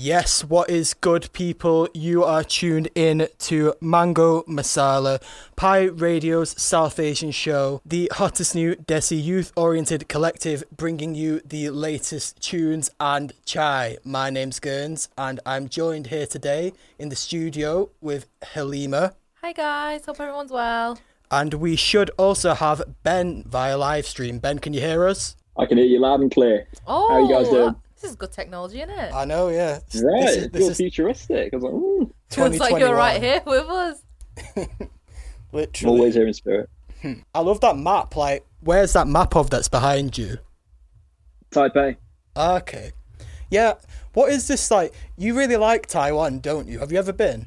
Yes, what is good, people? You are tuned in to Mango Masala, Pi Radio's South Asian show, the hottest new Desi youth oriented collective bringing you the latest tunes and chai. My name's Gurns, and I'm joined here today in the studio with Halima. Hi, guys. Hope everyone's well. And we should also have Ben via live stream. Ben, can you hear us? I can hear you loud and clear. Oh, How you guys oh, doing? This is good technology, isn't it? I know, yeah. This- Right, This is, this feels is futuristic. I was like, ooh, Feels like you're right here with us. I'm literally. always here in spirit. I love that map. Like, where's that map of that's behind you? Taipei. Okay. Yeah. What is this like? You really like Taiwan, don't you? Have you ever been?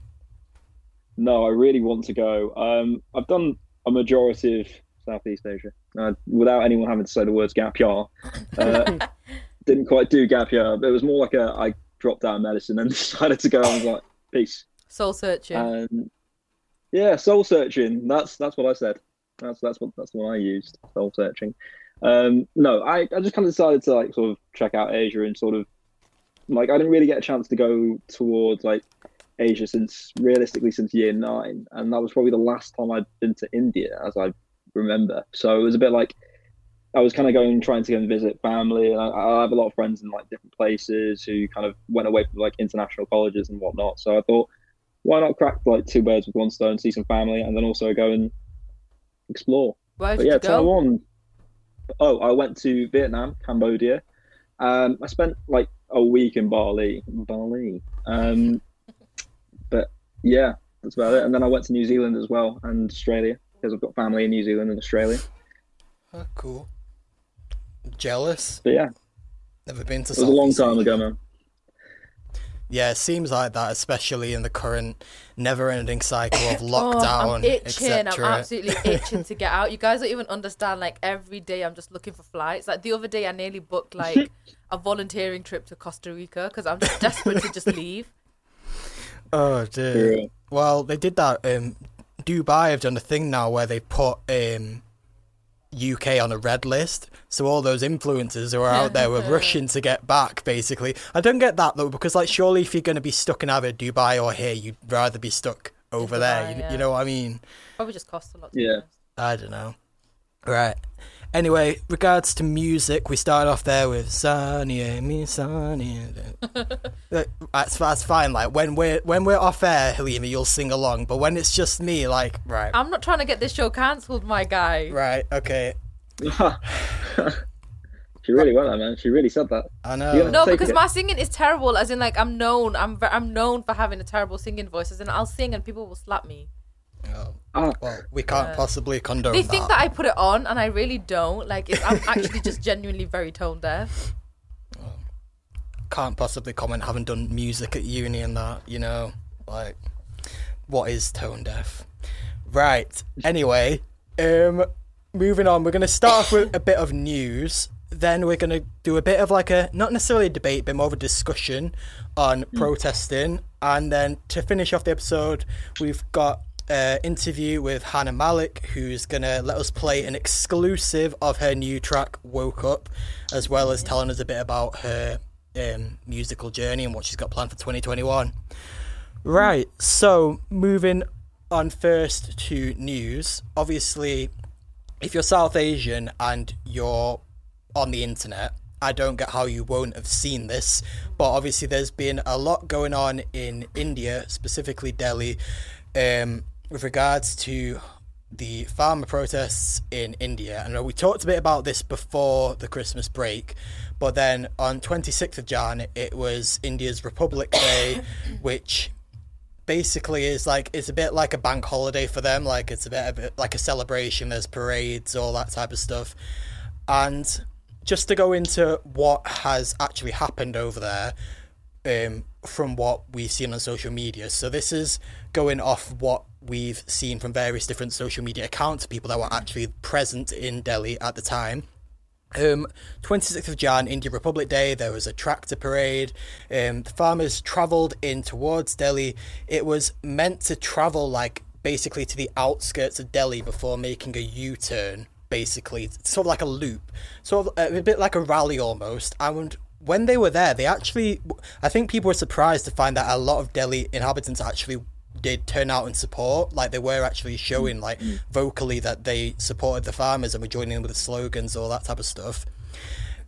No, I really want to go. Um, I've done a majority of Southeast Asia uh, without anyone having to say the words gap year. Uh, didn't quite do gap year. But it was more like a I dropped out of medicine and decided to go. I was like, peace. Soul searching. And yeah, soul searching. That's that's what I said. That's that's what that's what I used. Soul searching. Um, no, I, I just kind of decided to like sort of check out Asia and sort of like I didn't really get a chance to go towards like Asia since realistically since year nine, and that was probably the last time I'd been to India as I remember. So it was a bit like I was kind of going trying to go and visit family, and I, I have a lot of friends in like different places who kind of went away from like international colleges and whatnot. So I thought, why not crack like two birds with one stone, see some family, and then also go and explore. Where But did yeah, you go? Taiwan. Oh, I went to Vietnam, Cambodia. Um, I spent like a week in Bali. Bali. Um, but yeah, that's about it. And then I went to New Zealand as well and Australia because I've got family in New Zealand and Australia. Oh, cool. Jealous. But yeah, Never been to. it was a long Southeast time Asia. ago, man. Yeah, it seems like that, especially in the current never-ending cycle of Oh, lockdown, I'm itching. I'm absolutely itching to get out. You guys don't even understand. Like every day, I'm just looking for flights. Like the other day, I nearly booked like a volunteering trip to Costa Rica because I'm just desperate to just leave. Oh dear. Yeah. Well, they did that. Um, Dubai have done a thing now where they put um, UK on a red list, so all those influencers who are out there were rushing to get back. Basically, I don't get that though because like surely if you're going to be stuck in either Dubai or here, you'd rather be stuck over there. Dubai, You, yeah. you know what I mean? Probably just costs a lot. Yeah. honest. I don't know. Right. Anyway, regards to music, we started off there with Sunny, me Sunny. that's that's fine. Like when we're when we're off air, Halima, you'll sing along. But when it's just me, like right, I'm not trying to get this show cancelled, my guy. right, okay, she really went there, man. She really said that. I know. Yeah. No, because it. my singing is terrible. As in, like I'm known. I'm I'm known for having a terrible singing voice. As in, I'll sing and people will slap me. Oh, Ah, well, we can't Yeah. possibly condone They think that I put it on, and I really don't. Like, it's, I'm actually just genuinely very tone deaf. Can't possibly comment having done music at uni and that. You know, like what is tone deaf? Right. Anyway, um, moving on. We're gonna start off with a bit of news. Then we're gonna do a bit of like a not necessarily a debate, but more of a discussion on protesting. And then to finish off the episode, we've got an interview with Hana Malik, who's gonna let us play an exclusive of her new track "Woke Up," as well as telling us a bit about her um, musical journey and what she's got planned for 2021. Right. So moving on first to news. Obviously, if you're South Asian and you're on the internet, I don't get how you won't have seen this. But obviously, there's been a lot going on in India, specifically Delhi, um, with regards to the farmer protests in India. Know we talked a bit about this before the Christmas break, but then on 26th of Jan, it was India's Republic Day, which basically is like it's a bit like a bank holiday for them like it's a bit, a like a celebration there's parades all that type of stuff and just to go into what has actually happened over there um, from what we've seen on social media so this is going off what we've seen from various different social media accounts people that were actually present in delhi at the time um, 26th of Jan, India Republic Day, there was a tractor parade. Um, the farmers travelled in towards Delhi. It was meant to travel like basically to the outskirts of Delhi before making a U turn, basically, sort of like a loop, sort of a, a bit like a rally almost. And when they were there, they actually, I think people were surprised to find that a lot of Delhi inhabitants actually did turn out and support. Like they were actually showing, like vocally, that they supported the farmers and were joining in with the slogans, all that type of stuff.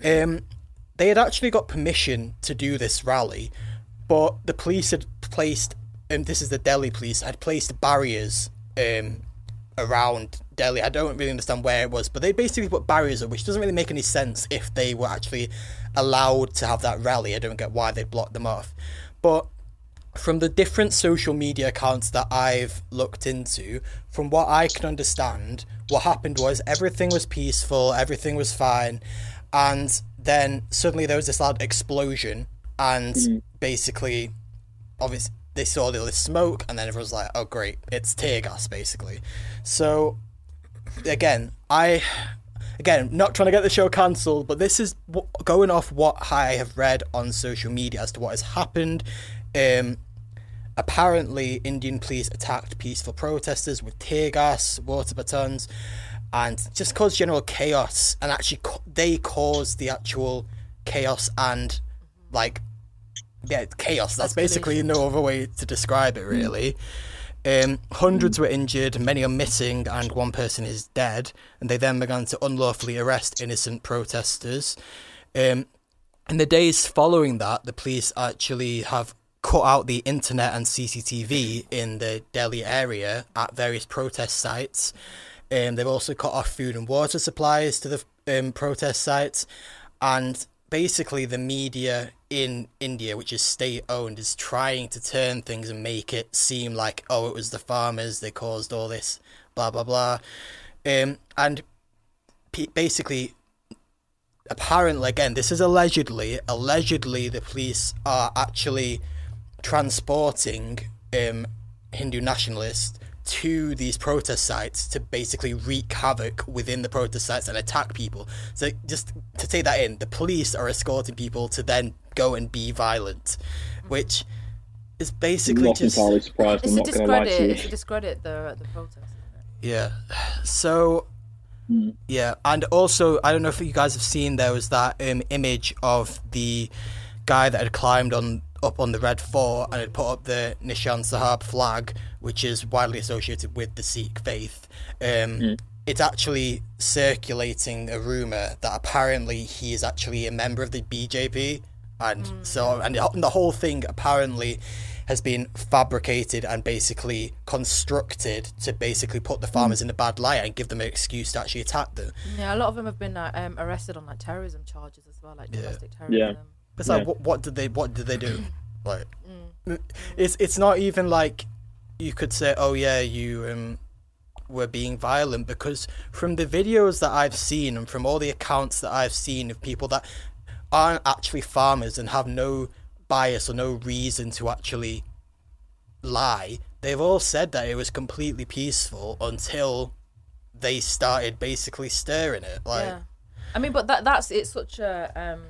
Um, they had actually got permission to do this rally, but the police had placed, and this is the Delhi police, had placed barriers um, around Delhi. I don't really understand where it was, but they basically put barriers up, which doesn't really make any sense if they were actually allowed to have that rally. I don't get why they blocked them off. But from the different social media accounts that I've looked into, from what I can understand, what happened was everything was peaceful, everything was fine, and then suddenly there was this loud explosion, and hmm. basically, obviously, they saw all this smoke, and then everyone's like, "Oh, great, it's tear gas," basically. So, again, I again, not trying to get the show cancelled, but this is w- going off what I have read on social media as to what has happened. Um, apparently, Indian police attacked peaceful protesters with tear gas, water batons, and just caused general chaos. And actually, they caused the actual chaos and like yeah, chaos. That's basically no other way to describe it, really. Um, hundreds were injured, many are missing, and one person is dead. And they then began to unlawfully arrest innocent protesters. Um, in the days following that, the police actually have cut out the internet and CCTV in the Delhi area at various protest sites. Um, they've also cut off food and water supplies to the um, protest sites. And basically, the media in India, which is state owned, is trying to turn things and make it seem like, oh, it was the farmers, they caused all this, blah, blah, blah. Um, and p- basically, apparently, again, this is allegedly, allegedly, the police are actually transporting um, Hindu nationalists to these protest sites to basically wreak havoc within the protest sites and attack people. So just to take that in, the police are escorting people to then go and be violent, which is basically not just entirely surprised. It's I'm a not going lie discredit. to you. It's a discredit the the protest. Yeah. So yeah, and also I don't know if you guys have seen there was that um, image of the guy that had climbed on up on the Red Fort and had put up the Nishan Sahib flag, which is widely associated with the Sikh faith. Um, It's actually circulating a rumor that apparently he is actually a member of the BJP, and so and the- whole thing apparently has been fabricated and basically constructed to basically put the farmers in a bad light and give them an excuse to actually attack them. Yeah, a lot of them have been uh, um, arrested on like terrorism charges as well, like domestic terrorism. Yeah. It's like what, what did they what did they do? Like it's it's not even like you could say, oh yeah, you um were being violent because from the videos that I've seen and from all the accounts that I've seen of people that aren't actually farmers and have no bias or no reason to actually lie, they've all said that it was completely peaceful until they started basically stirring it. Like yeah. I mean, but that that's it's such a um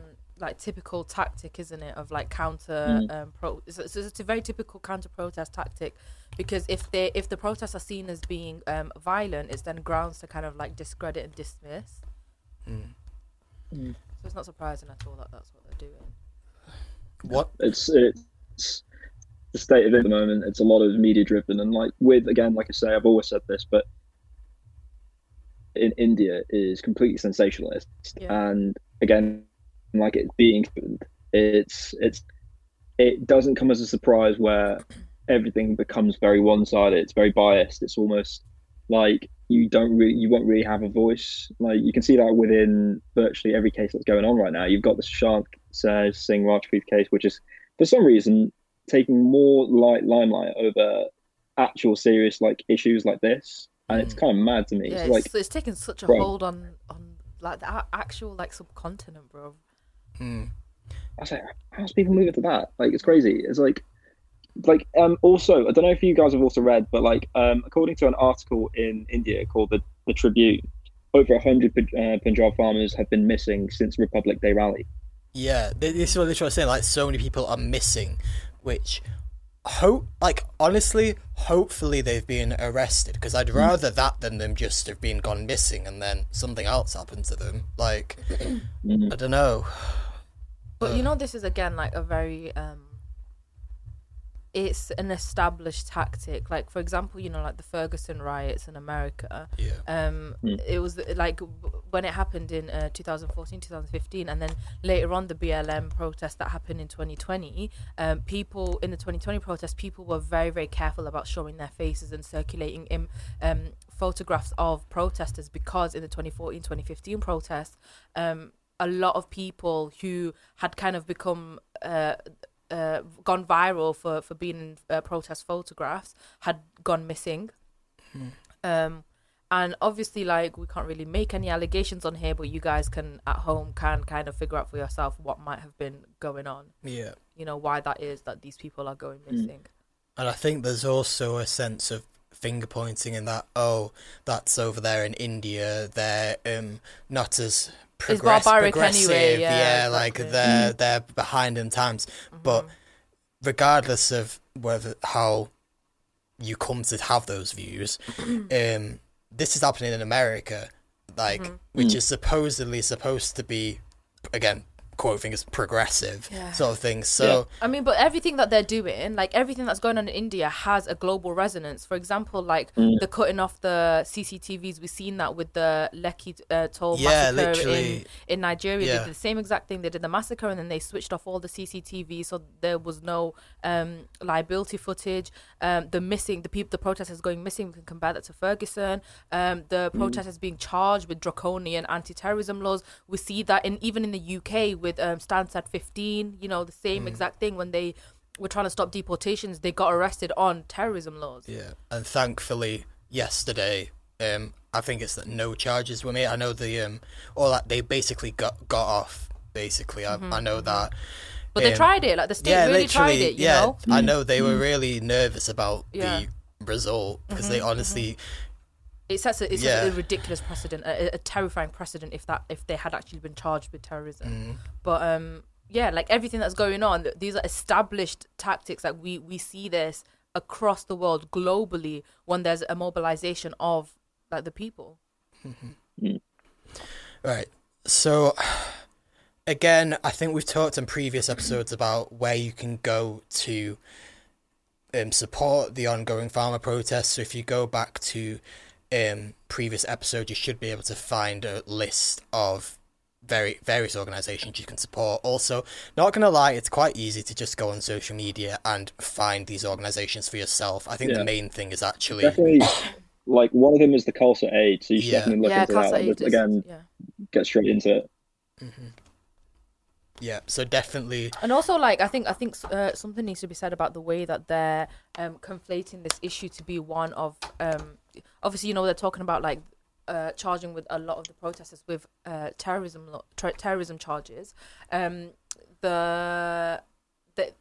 like typical tactic, isn't it? Of like counter um pro. It's, it's, it's a very typical counter protest tactic because if they if the protests are seen as being um violent, it's then grounds to kind of like discredit and dismiss. So it's not surprising at all that that's what they're doing. what It's it's the state of it at the moment. It's a lot of media driven, and like with again, like I say, I've always said this, but in India is completely sensationalist, Yeah. and again, like it being, it's it's it doesn't come as a surprise where everything becomes very one sided. It's very biased. It's almost like you don't really you won't really have a voice. Like you can see that within virtually every case that's going on right now. You've got the Shant says Singh Rajput case, which is for some reason taking more light limelight over actual serious like issues like this, and it's mm. kind of mad to me. Yeah, It's it's, like it's taken such a bro. hold on on like the actual like subcontinent, bro. Hmm. I was like, how's people moving to that? Like, it's crazy. It's like, like, um, also, I don't know if you guys have also read, but like, um, according to an article in India called the, the Tribune, over 100 uh, Punjab farmers have been missing since Republic Day rally. Yeah, th- this is what they're trying to say. Like, so many people are missing, which hope, like, honestly, hopefully they've been arrested because I'd rather that than them just have been gone missing and then something else happened to them. Like, I don't know. But you know, this is again like a very um it's an established tactic. Like for example, you know, like the Ferguson riots in America. Yeah. Um, Mm. it was like when it happened in uh, 2014, 2015, and then later on the BLM protest that happened in 2020. Um, people in the 2020 protest, people were very, very careful about showing their faces and circulating in, um, photographs of protesters because in the 2014, 2015 protests, um, a lot of people who had kind of become uh, uh, gone viral for for being in uh, protest photographs had gone missing. Um, and obviously, like we can't really make any allegations on here, but you guys can at home can kind of figure out for yourself what might have been going on. Yeah. You know why that is that these people are going missing. And I think there's also a sense of finger pointing in that, oh, that's over there in India. They're um, not as progress- barbaric progressive. anyway, yeah, like exactly. they're they're behind in times. Mm-hmm. But regardless of whether how you come to have those views, mm-hmm. um, this is happening in America, like mm-hmm. which is supposedly supposed to be, again, quote fingers progressive Yeah. sort of thing. So I mean, but everything that they're doing, like everything that's going on in India, has a global resonance. For example, like the cutting off the CCTVs, we've seen that with the Lekki uh, toll Yeah, massacre in, literally. in Nigeria. Yeah. They did the same exact thing. They did the massacre and then they switched off all the CCTV, so there was no um, liability footage. Um, the missing, the people, the protesters going missing. We can compare that to Ferguson. Um, the protesters being charged with draconian anti-terrorism laws. We see that in even in the UK with um, Stansted 15. You know the same exact thing when they were trying to stop deportations. They got arrested on terrorism laws. Yeah, and thankfully yesterday, um, I think it's that no charges were made. I know the um, all that they basically got got off. Basically, I, I know that. But they Um, tried it. Like the state yeah, really tried it. You yeah, know. I know they were really nervous about Yeah. the result because they honestly, it sets a, it sets Yeah. a ridiculous precedent, a, a terrifying precedent if that if they had actually been charged with terrorism. But um, yeah, like everything that's going on, these are established tactics. Like we we see this across the world globally when there's a mobilization of like the people. Right. So, again, I think we've talked in previous episodes about where you can go to um, support the ongoing farmer protests. So, if you go back to um, previous episodes, you should be able to find a list of very various organizations you can support. Also, not gonna lie, it's quite easy to just go on social media and find these organizations for yourself. I think Yeah. the main thing is actually Definitely, like one of them is the Khalsa Aid, so you should Yeah. definitely look yeah, into that. Aid again, yeah. get straight into it. yeah. So definitely, And also, like I think I think uh, something needs to be said about the way that they're um, conflating this issue to be one of um, obviously you know they're talking about like uh, charging with a lot of the protesters with uh, terrorism terrorism charges. Um, the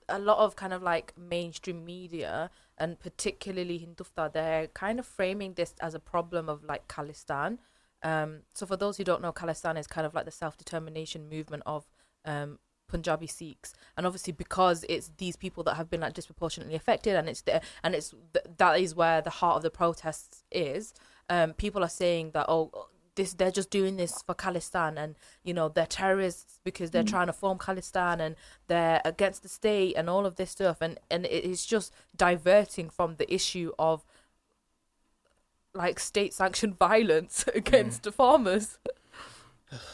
a lot of kind of like mainstream media and particularly Hindutva, they're kind of framing this as a problem of like Khalistan. Um, so for those who don't know, Khalistan is kind of like the self-determination movement of um, Punjabi Sikhs, and obviously because it's these people that have been like disproportionately affected, and it's there, and it's th- that is where the heart of the protests is. Um, people are saying that oh, this they're just doing this for Khalistan, and you know they're terrorists because they're trying to form Khalistan, and they're against the state, and all of this stuff, and and it is just diverting from the issue of like state-sanctioned violence against the farmers.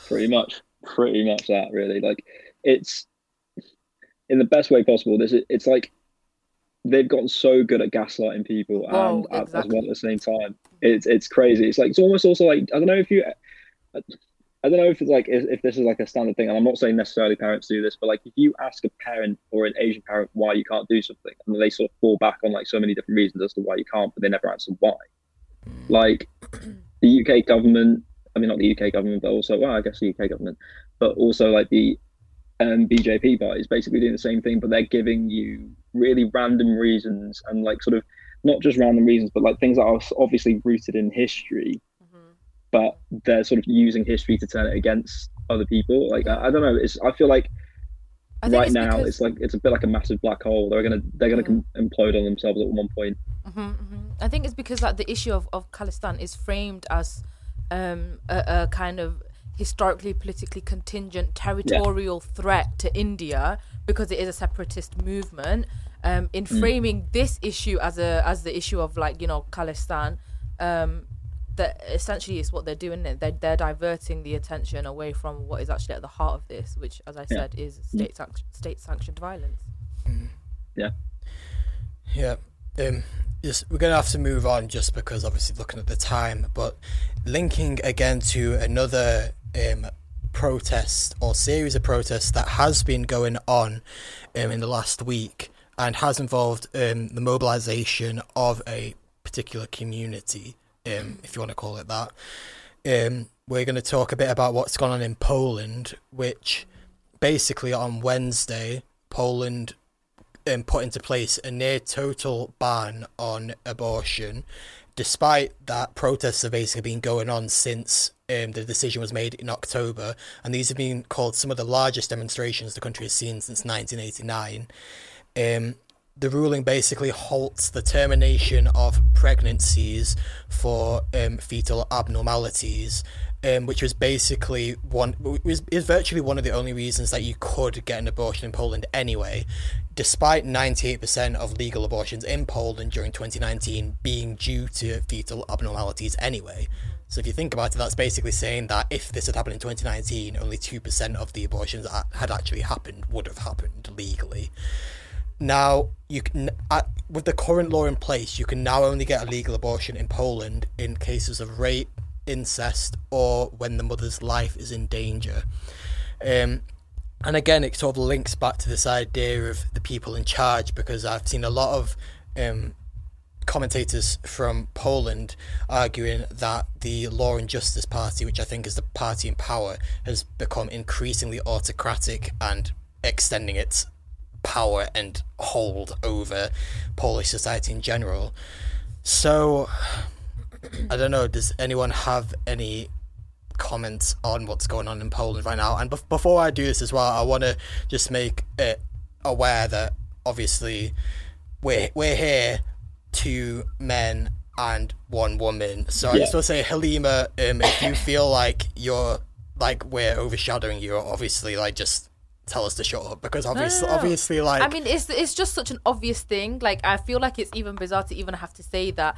Pretty much, pretty much that. Really, like it's in the best way possible. This is, it's like they've gotten so good at gaslighting people, Whoa, and at- as well at the same time, it's it's crazy. It's like it's almost also like I don't know if you. I don't know if it's like if, if this is like a standard thing, and I'm not saying necessarily parents do this, but like if you ask a parent or an Asian parent why you can't do something, and they sort of fall back on like so many different reasons as to why you can't, but they never answer why. Hmm. Like the UK government, I mean not the UK government, but also well, I guess the UK government, but also like the um, BJP party is basically doing the same thing, but they're giving you really random reasons and like sort of not just random reasons, but like things that are obviously rooted in history but they're sort of using history to turn it against other people. Like I, I don't know. It's I feel like right it's now because- it's like it's a bit like a massive black hole. They're gonna they're gonna com- implode on themselves at one point. hmm I think it's because like the issue of of Khalistan is framed as um a, a kind of historically politically contingent territorial yeah. threat to India because it is a separatist movement. Um, in mm. framing this issue as a as the issue of like you know Khalistan, um, that essentially is what they're doing. They're they're diverting the attention away from what is actually at the heart of this, which, as I said, is state sanct- state sanctioned violence. Mm. Yeah. Yeah. Um, just, we're going to have to move on just because obviously looking at the time, but linking again to another um, protest or series of protests that has been going on um, in the last week and has involved um, the mobilization of a particular community, um, if you want to call it that. Um, we're going to talk a bit about what's gone on in Poland, which basically on Wednesday, Poland um, put into place a near total ban on abortion, despite that protests have basically been going on since um, the decision was made in October, and these have been called some of the largest demonstrations the country has seen since 1989. Um, the ruling basically halts the termination of pregnancies for um, fetal abnormalities um, which was basically one was is virtually one of the only reasons that you could get an abortion in Poland anyway, despite 98% of legal abortions in Poland during 2019 being due to fetal abnormalities anyway. So if you think about it, that's basically saying that if this had happened in 2019, only 2% of the abortions that had actually happened would have happened legally. Now, you can with the current law in place, you can now only get a legal abortion in Poland in cases of rape, incest or when the mother's life is in danger. Um, and again, it sort of links back to this idea of the people in charge because I've seen a lot of um, commentators from Poland arguing that the Law and Justice Party, which I think is the party in power, has become increasingly autocratic and extending its power and hold over Polish society in general. So I don't know. Does anyone have any comments on what's going on in Poland right now? And be- before I do this as well, I want to just make it aware that obviously we're we're here two men and one woman. So yeah. I just want to say, Halima, um, if you feel like you're like we're overshadowing you, obviously, like just tell us to shut up because obviously, no, no, no. obviously, like I mean, it's it's just such an obvious thing. Like I feel like it's even bizarre to even have to say that.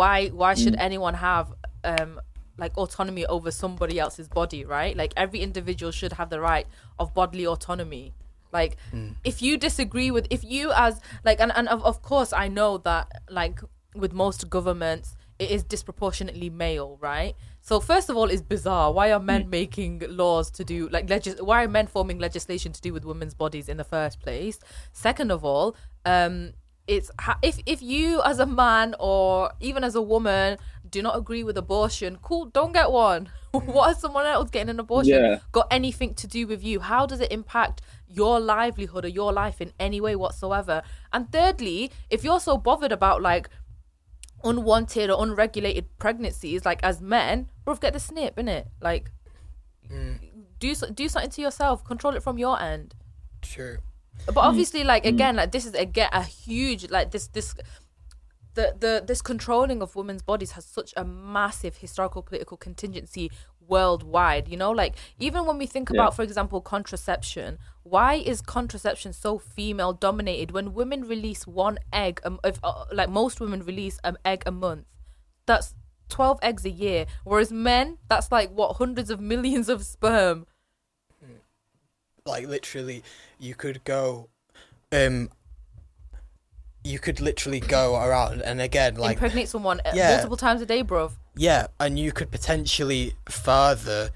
Why why should mm. anyone have um like autonomy over somebody else's body, right? Like every individual should have the right of bodily autonomy. Like mm. if you disagree with if you as like and, and of, of course I know that like with most governments it is disproportionately male, right? So first of all, it's bizarre. Why are men mm. making laws to do like legis- Why are men forming legislation to do with women's bodies in the first place? Second of all, um, it's if if you as a man or even as a woman do not agree with abortion, cool, don't get one. what has someone else getting an abortion yeah. got anything to do with you? How does it impact your livelihood or your life in any way whatsoever? And thirdly, if you're so bothered about like unwanted or unregulated pregnancies, like as men, bro, get the snip, innit? Like, mm. do do something to yourself. Control it from your end. True. But obviously, like mm. again, like this is again a huge like this this the the this controlling of women's bodies has such a massive historical political contingency worldwide you know like even when we think yeah. about for example contraception why is contraception so female dominated when women release one egg um, if, uh, like most women release an egg a month that's 12 eggs a year whereas men that's like what hundreds of millions of sperm like literally you could go um you could literally go around and again like impregnate someone uh, yeah, multiple times a day, bro. Yeah, and you could potentially further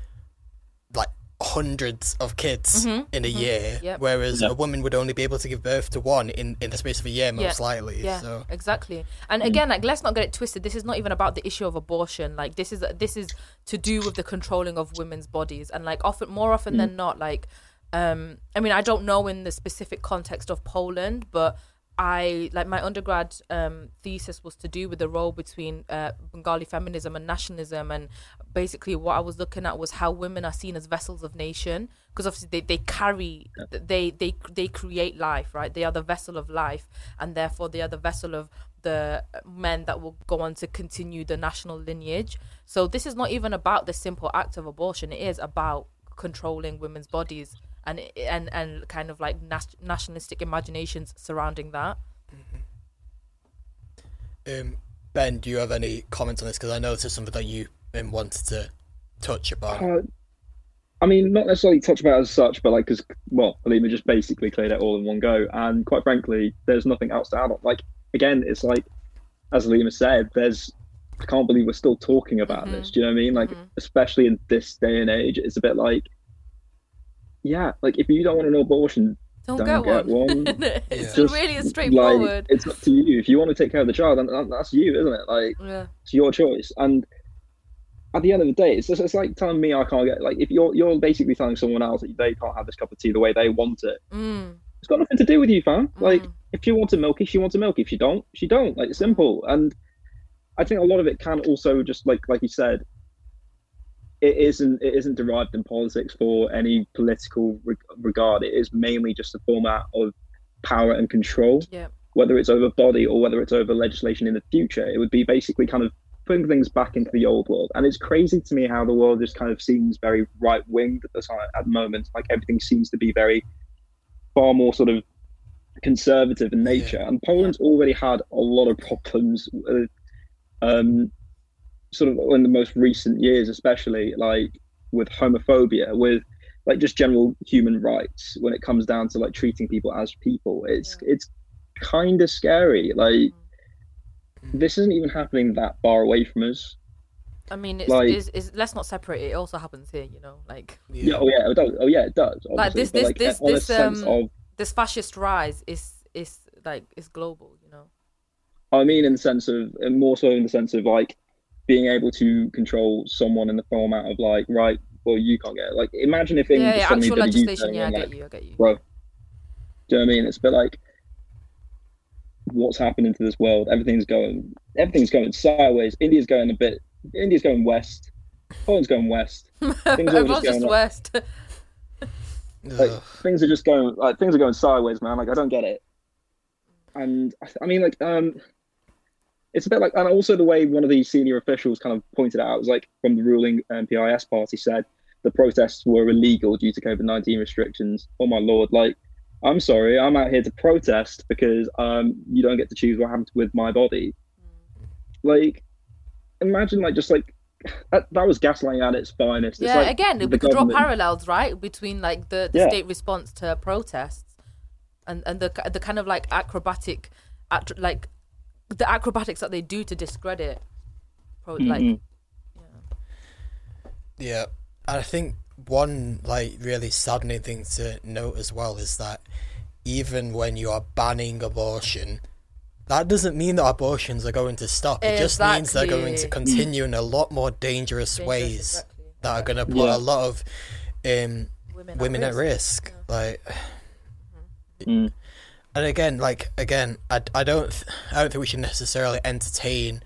like hundreds of kids mm-hmm, in a mm-hmm, year, yep. whereas a woman would only be able to give birth to one in, in the space of a year, most yeah. likely. Yeah, so. exactly. And mm. again, like let's not get it twisted. This is not even about the issue of abortion. Like this is this is to do with the controlling of women's bodies, and like often more often mm. than not, like um, I mean, I don't know in the specific context of Poland, but I like my undergrad um, thesis was to do with the role between uh, Bengali feminism and nationalism, and basically what I was looking at was how women are seen as vessels of nation because obviously they, they carry they they they create life right? They are the vessel of life and therefore they are the vessel of the men that will go on to continue the national lineage. So this is not even about the simple act of abortion. It is about controlling women's bodies and and and kind of like nas- nationalistic imaginations surrounding that Um, ben, do you have any comments on this? Because I know this is something that you um, wanted to touch upon. Uh, I mean, not necessarily touch about it as such, but like, because well, Halima just basically cleared it all in one go, and quite frankly, there's nothing else to add on. Like, again, it's like, as Halima said, there's, I can't believe we're still talking about this. Do you know what I mean? Like, especially in this day and age, it's a bit like, yeah, like if you don't want an abortion, don't, don't get, get one, one. it's Just, really like, straightforward it's up to you. If you want to take care of the child, then that's you, isn't it? Like, yeah it's your choice. And at the end of the day, it's just, it's like telling me I can't get like if you're you're basically telling someone else that they can't have this cup of tea the way they want it. mm, It's got nothing to do with you, fam. Like Mm. if she wants a milky, she wants a milky. If she don't, she don't. Like it's simple. And I think a lot of it can also just like like you said, it isn't it isn't derived in politics for any political reg- regard. It is mainly just a format of power and control yeah whether it's over body or whether it's over legislation in the future. It would be basically kind of putting things back into the old world. And it's crazy to me how the world just kind of seems very right winged at the time at the moment. Like everything seems to be very far more sort of conservative in nature. And Poland's already had a lot of problems with um sort of in the most recent years, especially like with homophobia, with like just general human rights when it comes down to like treating people as people. It's it's kind of scary. Like this isn't even happening that far away from us. I mean, it's, Like- it's, it's let's not separate it. It also happens here, you know. Like Yeah, oh yeah, it does. Oh yeah, it does. Like, this- this- like, this- on this, um, of this fascist rise is is like is global, you know. I mean, in the sense of, and more so in the sense of like being able to control someone in the format of like, right, well, you can't get it. Like, imagine if England Yeah, yeah, suddenly actual did a legislation. Yeah, I get like, you. I get you. bro, do you know what I mean? It's a bit like what's happening to this world. Everything's going, everything's going sideways. India's going a bit. India's going west. Poland's going west. Things are just Everyone's just going west. like things are just going like things are going sideways man like i don't get it and I- i mean like um it's a bit like and also the way one of the senior officials kind of pointed out was like from the ruling um, pis party said the protests were illegal due to covid-19 restrictions. Oh my lord like i'm sorry i'm out here to protest because um you don't get to choose what happens with my body. Like imagine like just like that, that was gaslighting at its finest. It's yeah, like again, we could draw parallels, right, between like the, the Yeah. state response to protests and and the the kind of like acrobatic, act, like the acrobatics that they do to discredit, pro, like Mhm. Yeah, and I think one like really saddening thing to note as well is that even when you are banning abortion, that doesn't mean that abortions are going to stop. It just means they're going to continue in a lot more dangerous, dangerous, ways exactly. that are going to put Yeah. a lot of um, women, women at risk. Like, Mm. And again, like again, I, I don't th- I don't think we should necessarily entertain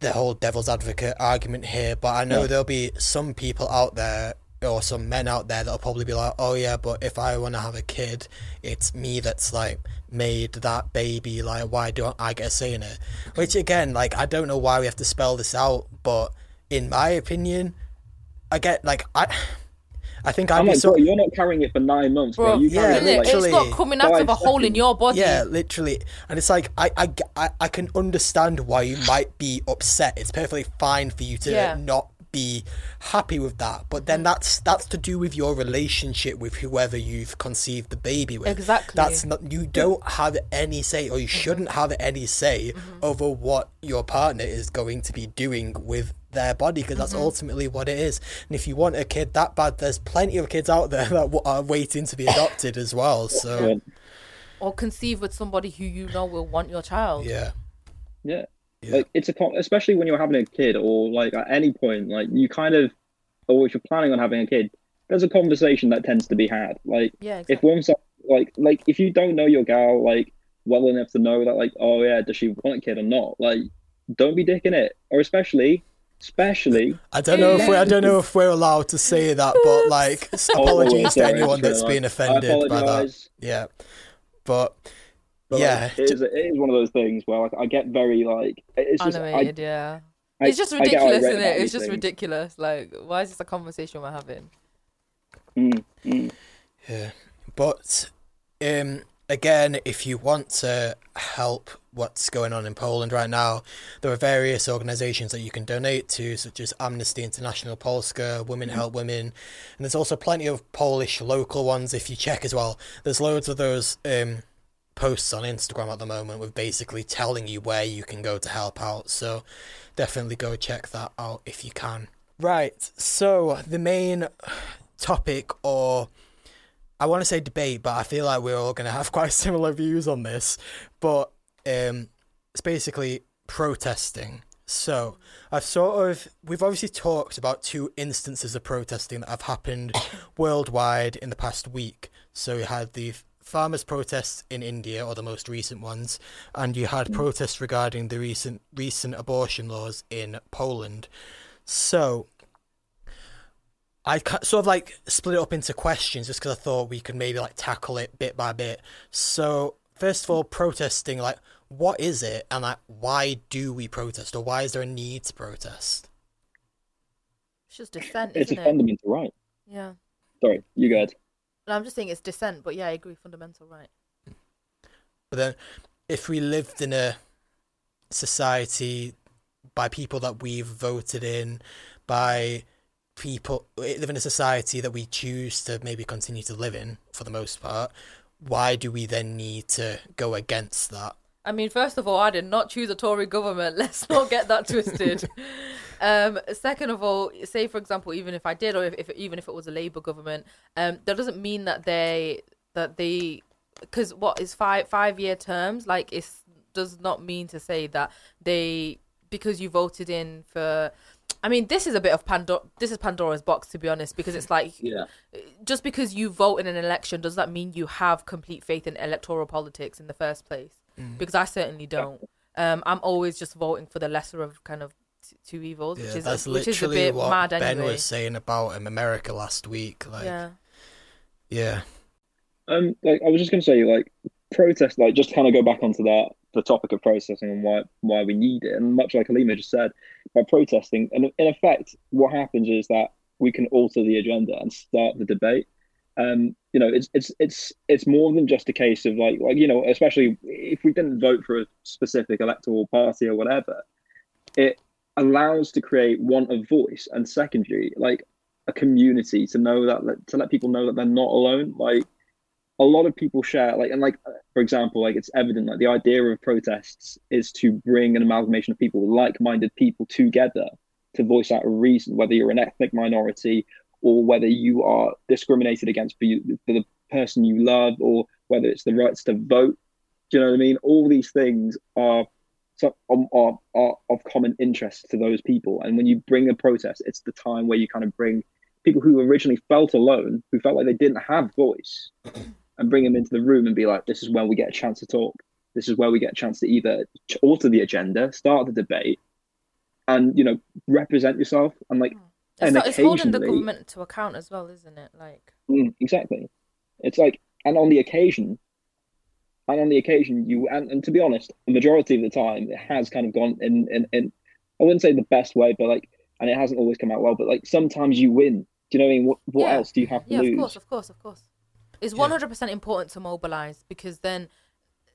the whole devil's advocate argument here, but I know Yeah. there'll be some people out there or some men out there that'll probably be like, oh yeah, but if I want to have a kid, it's me that's like made that baby. Like, why don't I get a say in it? Which again, like, I don't know why we have to spell this out, but in my opinion, I get like I. I think I'd I'm be like, so bro, you're not carrying it for nine months, bro. Bro, You yeah, Isn't it it? like, literally. It's not coming out of a five hole in your body. Yeah, literally. And it's like I, I, I, I can understand why you might be upset. It's perfectly fine for you to Yeah. not be happy with that. But then mm. that's that's to do with your relationship with whoever you've conceived the baby with. Exactly. That's not you don't have any say or you mm-hmm. shouldn't have any say mm-hmm. over what your partner is going to be doing with their body because that's mm-hmm. ultimately what it is. And if you want a kid that bad, there's plenty of kids out there that w- are waiting to be adopted as well. So Or conceive with somebody who you know will want your child. yeah. Yeah. Yeah. Like it's a con- especially when you're having a kid or like at any point, like you kind of, or if you're planning on having a kid, there's a conversation that tends to be had. Like Yeah, if exactly. one side, like like if you don't know your gal like well enough to know that like oh yeah does she want a kid or not like don't be dicking it or especially especially. I don't know if we I don't know if we're allowed to say that, but like Oh, apologies to anyone sorry, that's I- been offended by that. Yeah, but But yeah, like, it, is, it is one of those things where like I get very like it's just I, Animated, yeah. I- It's just I get how I ridiculous, isn't it? It's just things. ridiculous. Like, why is this a conversation we're having? Mm, mm. Yeah, but um, again, if you want to help what's going on in Poland right now, there are various organisations that you can donate to, such as Amnesty International Polska, Women Help Women, and there's also plenty of Polish local ones. If you check as well, there's loads of those um, posts on Instagram at the moment with basically telling you where you can go to help out. So definitely go check that out if you can. Right, so the main topic or I want to say debate, but I feel like we're all going to have quite similar views on this. But um, it's basically protesting. So I've sort of we've obviously talked about two instances of protesting that have happened worldwide in the past week. So you had the farmers' protests in India, or the most recent ones, and you had protests regarding the recent recent abortion laws in Poland. So I sort of like split it up into questions just because I thought we could maybe like tackle it bit by bit. So first of all, protesting, like what is it, and like why do we protest, or why is there a need to protest? It's just dissent, it's a isn't it? fundamental right. Yeah. Sorry, you go ahead. No, I'm just saying it's dissent, but yeah, I agree. Fundamental right. But then, if we lived in a society by people that we've voted in, by people live in a society that we choose to maybe continue to live in for the most part, why do we then need to go against that? I mean, first of all, I did not choose a Tory government. Let's not get that twisted. um, second of all, say for example, even if I did, or if, if even if it was a Labour government, um, that doesn't mean that they that they because what is five five year terms like it does not mean to say that they because you voted in for. I mean, this is a bit of Pandora. This is Pandora's box, to be honest, because it's like Yeah. just because you vote in an election does that mean you have complete faith in electoral politics in the first place? Because I certainly don't. Um, I'm always just voting for the lesser of kind of t- two evils, Yeah, which is that's which is a bit what mad Ben anyway. was saying about um, America last week. Like, yeah, yeah, Um, like I was just gonna say, like protest, like just kind of go back onto that the topic of protesting and why why we need it, and much like Alima just said, by protesting, and in effect, what happens is that we can alter the agenda and start the debate. Um, you know, it's it's it's it's more than just a case of like like you know, especially if we didn't vote for a specific electoral party or whatever, it allows to create one a voice and secondary like a community to know that to let people know that they're not alone. Like a lot of people share like and like uh, for example like it's evident like the idea of protests is to bring an amalgamation of people like-minded people together to voice out a reason whether you're an ethnic minority or whether you are discriminated against for, you, for the person you love or whether it's the rights to vote. Do you know what i mean? All these things are so um, are, are of common interest to those people. And when you bring a protest it's the time where you kind of bring people who originally felt alone who felt like they didn't have voice and bring them into the room and be like, this is where we get a chance to talk. This is where we get a chance to either alter the agenda, start the debate, and you know represent yourself. And like, it's, and not, it's holding the government to account as well, isn't it? Like, mm, exactly, it's like, and on the occasion, and on the occasion, you and, and to be honest, the majority of the time, it has kind of gone in in in. I wouldn't say the best way, but like, and it hasn't always come out well. But like, sometimes you win. Do you know what I mean? What, what Yeah. else do you have to yeah, lose? of course, of course, of course. It's one hundred percent important to mobilize because then,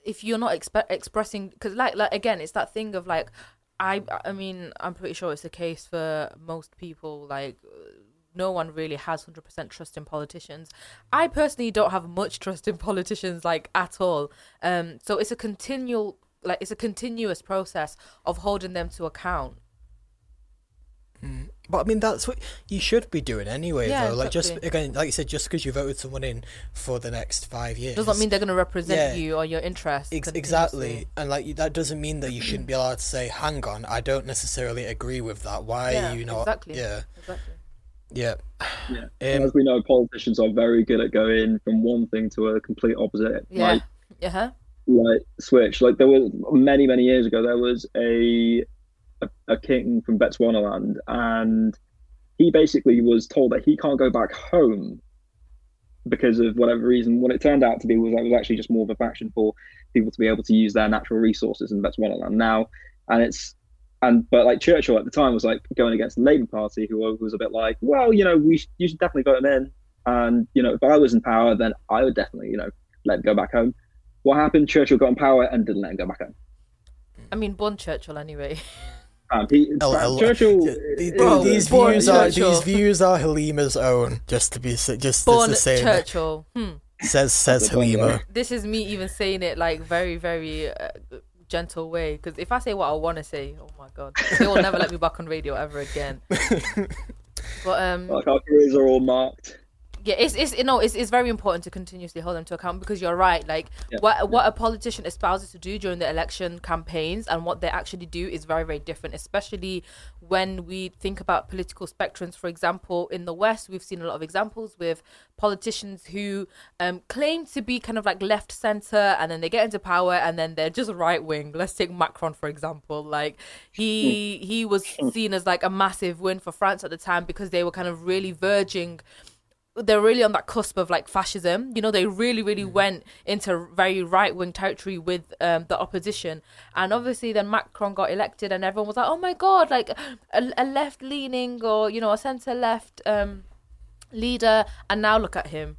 if you're not expe- expressing, because like like again, it's that thing of like, I I mean, I'm pretty sure it's the case for most people. Like, no one really has hundred percent trust in politicians. I personally don't have much trust in politicians, like at all. Um, so it's a continual. Like it's a continuous process of holding them to account. But I mean that's what you should be doing anyway, Yeah, though. Like just again, like you said, just because you voted someone in for the next five years Doesn't mean they're going to represent Yeah. you or your interests. Ex- exactly, and like that doesn't mean that you shouldn't be allowed to say, "Hang on, I don't necessarily agree with that. Why Yeah, are you not?" exactly. Yeah, Exactly. yeah. Yeah. Um, As we know, politicians are very good at going from one thing to a complete opposite. Yeah. Like, Yeah. huh? like switch. Like there was many, many years ago, there was a a, a king from Bechuanaland, and he basically was told that he can't go back home because of whatever reason. What it turned out to be was that was actually just more of a faction for people to be able to use their natural resources in Bechuanaland now, and it's and but like Churchill at the time was like going against the Labour Party, who was a bit like, well, you know, we you should definitely vote him in, and you know, if I was in power, then I would definitely you know let him go back home. What happened? Churchill got in power and didn't let him go back home. I mean, born Churchill anyway. Um, he, Churchill. yeah, Bro, these born views are Churchill. these views are Halima's own. Just to be just Born to say Churchill. Hmm. says says That's a good one, Halima. This is me even saying it like very, very uh, gentle way. Because if I say what I want to say, oh my god, they will never let me back on radio ever again. But um, like our careers are all marked. Yeah, it's it's you know it's, it's very important to continuously hold them to account because you're right. Like Yeah, what what a politician espouses to do during the election campaigns and what they actually do is very very different. Especially when we think about political spectrums. For example, in the West, we've seen a lot of examples with politicians who um, claim to be kind of like left center and then they get into power and then they're just right wing. Let's take Macron for example. Like he he was seen as like a massive win for France at the time because they were kind of really verging they're really on that cusp of like fascism. You know, they really, really went into very right wing territory with um, the opposition. And obviously, then Macron got elected, and everyone was like, oh my God, like a, a left leaning or, you know, a centre left um, leader. And now look at him.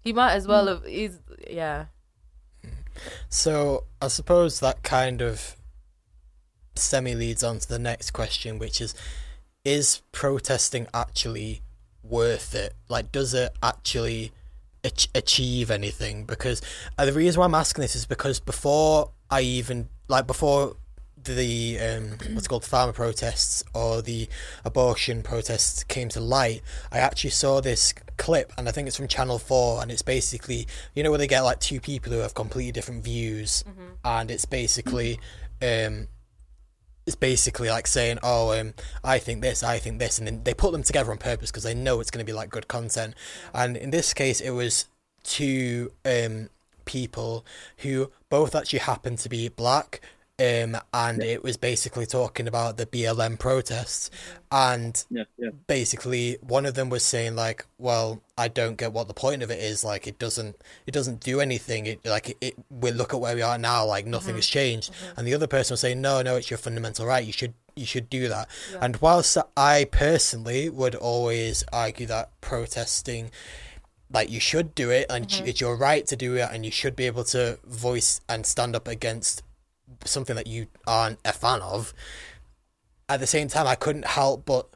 He might as well have, he's, yeah. So I suppose that kind of semi leads on to the next question, which is is protesting actually worth it? Like, does it actually ach- achieve anything? Because uh, the reason why I'm asking this is because before I even, like, before the um, what's called farmer protests or the abortion protests came to light, I actually saw this clip, and I think it's from Channel Four, and it's basically you know where they get like two people who have completely different views, and it's basically um, it's basically like saying, "Oh, um, I think this, I think this," and then they put them together on purpose because they know it's going to be like good content. And in this case, it was two um, people who both actually happened to be black, um, and it was basically talking about the BLM protests, and Yeah, yeah. basically one of them was saying like well i don't get what the point of it is. Like it doesn't it doesn't do anything. It like it, it we look at where we are now like nothing has mm-hmm. changed. Mm-hmm. And the other person was saying no no it's your fundamental right. You should you should do that. And whilst i personally would always argue that protesting like you should do it and mm-hmm. it's your right to do it and you should be able to voice and stand up against something that you aren't a fan of at the same time, I couldn't help but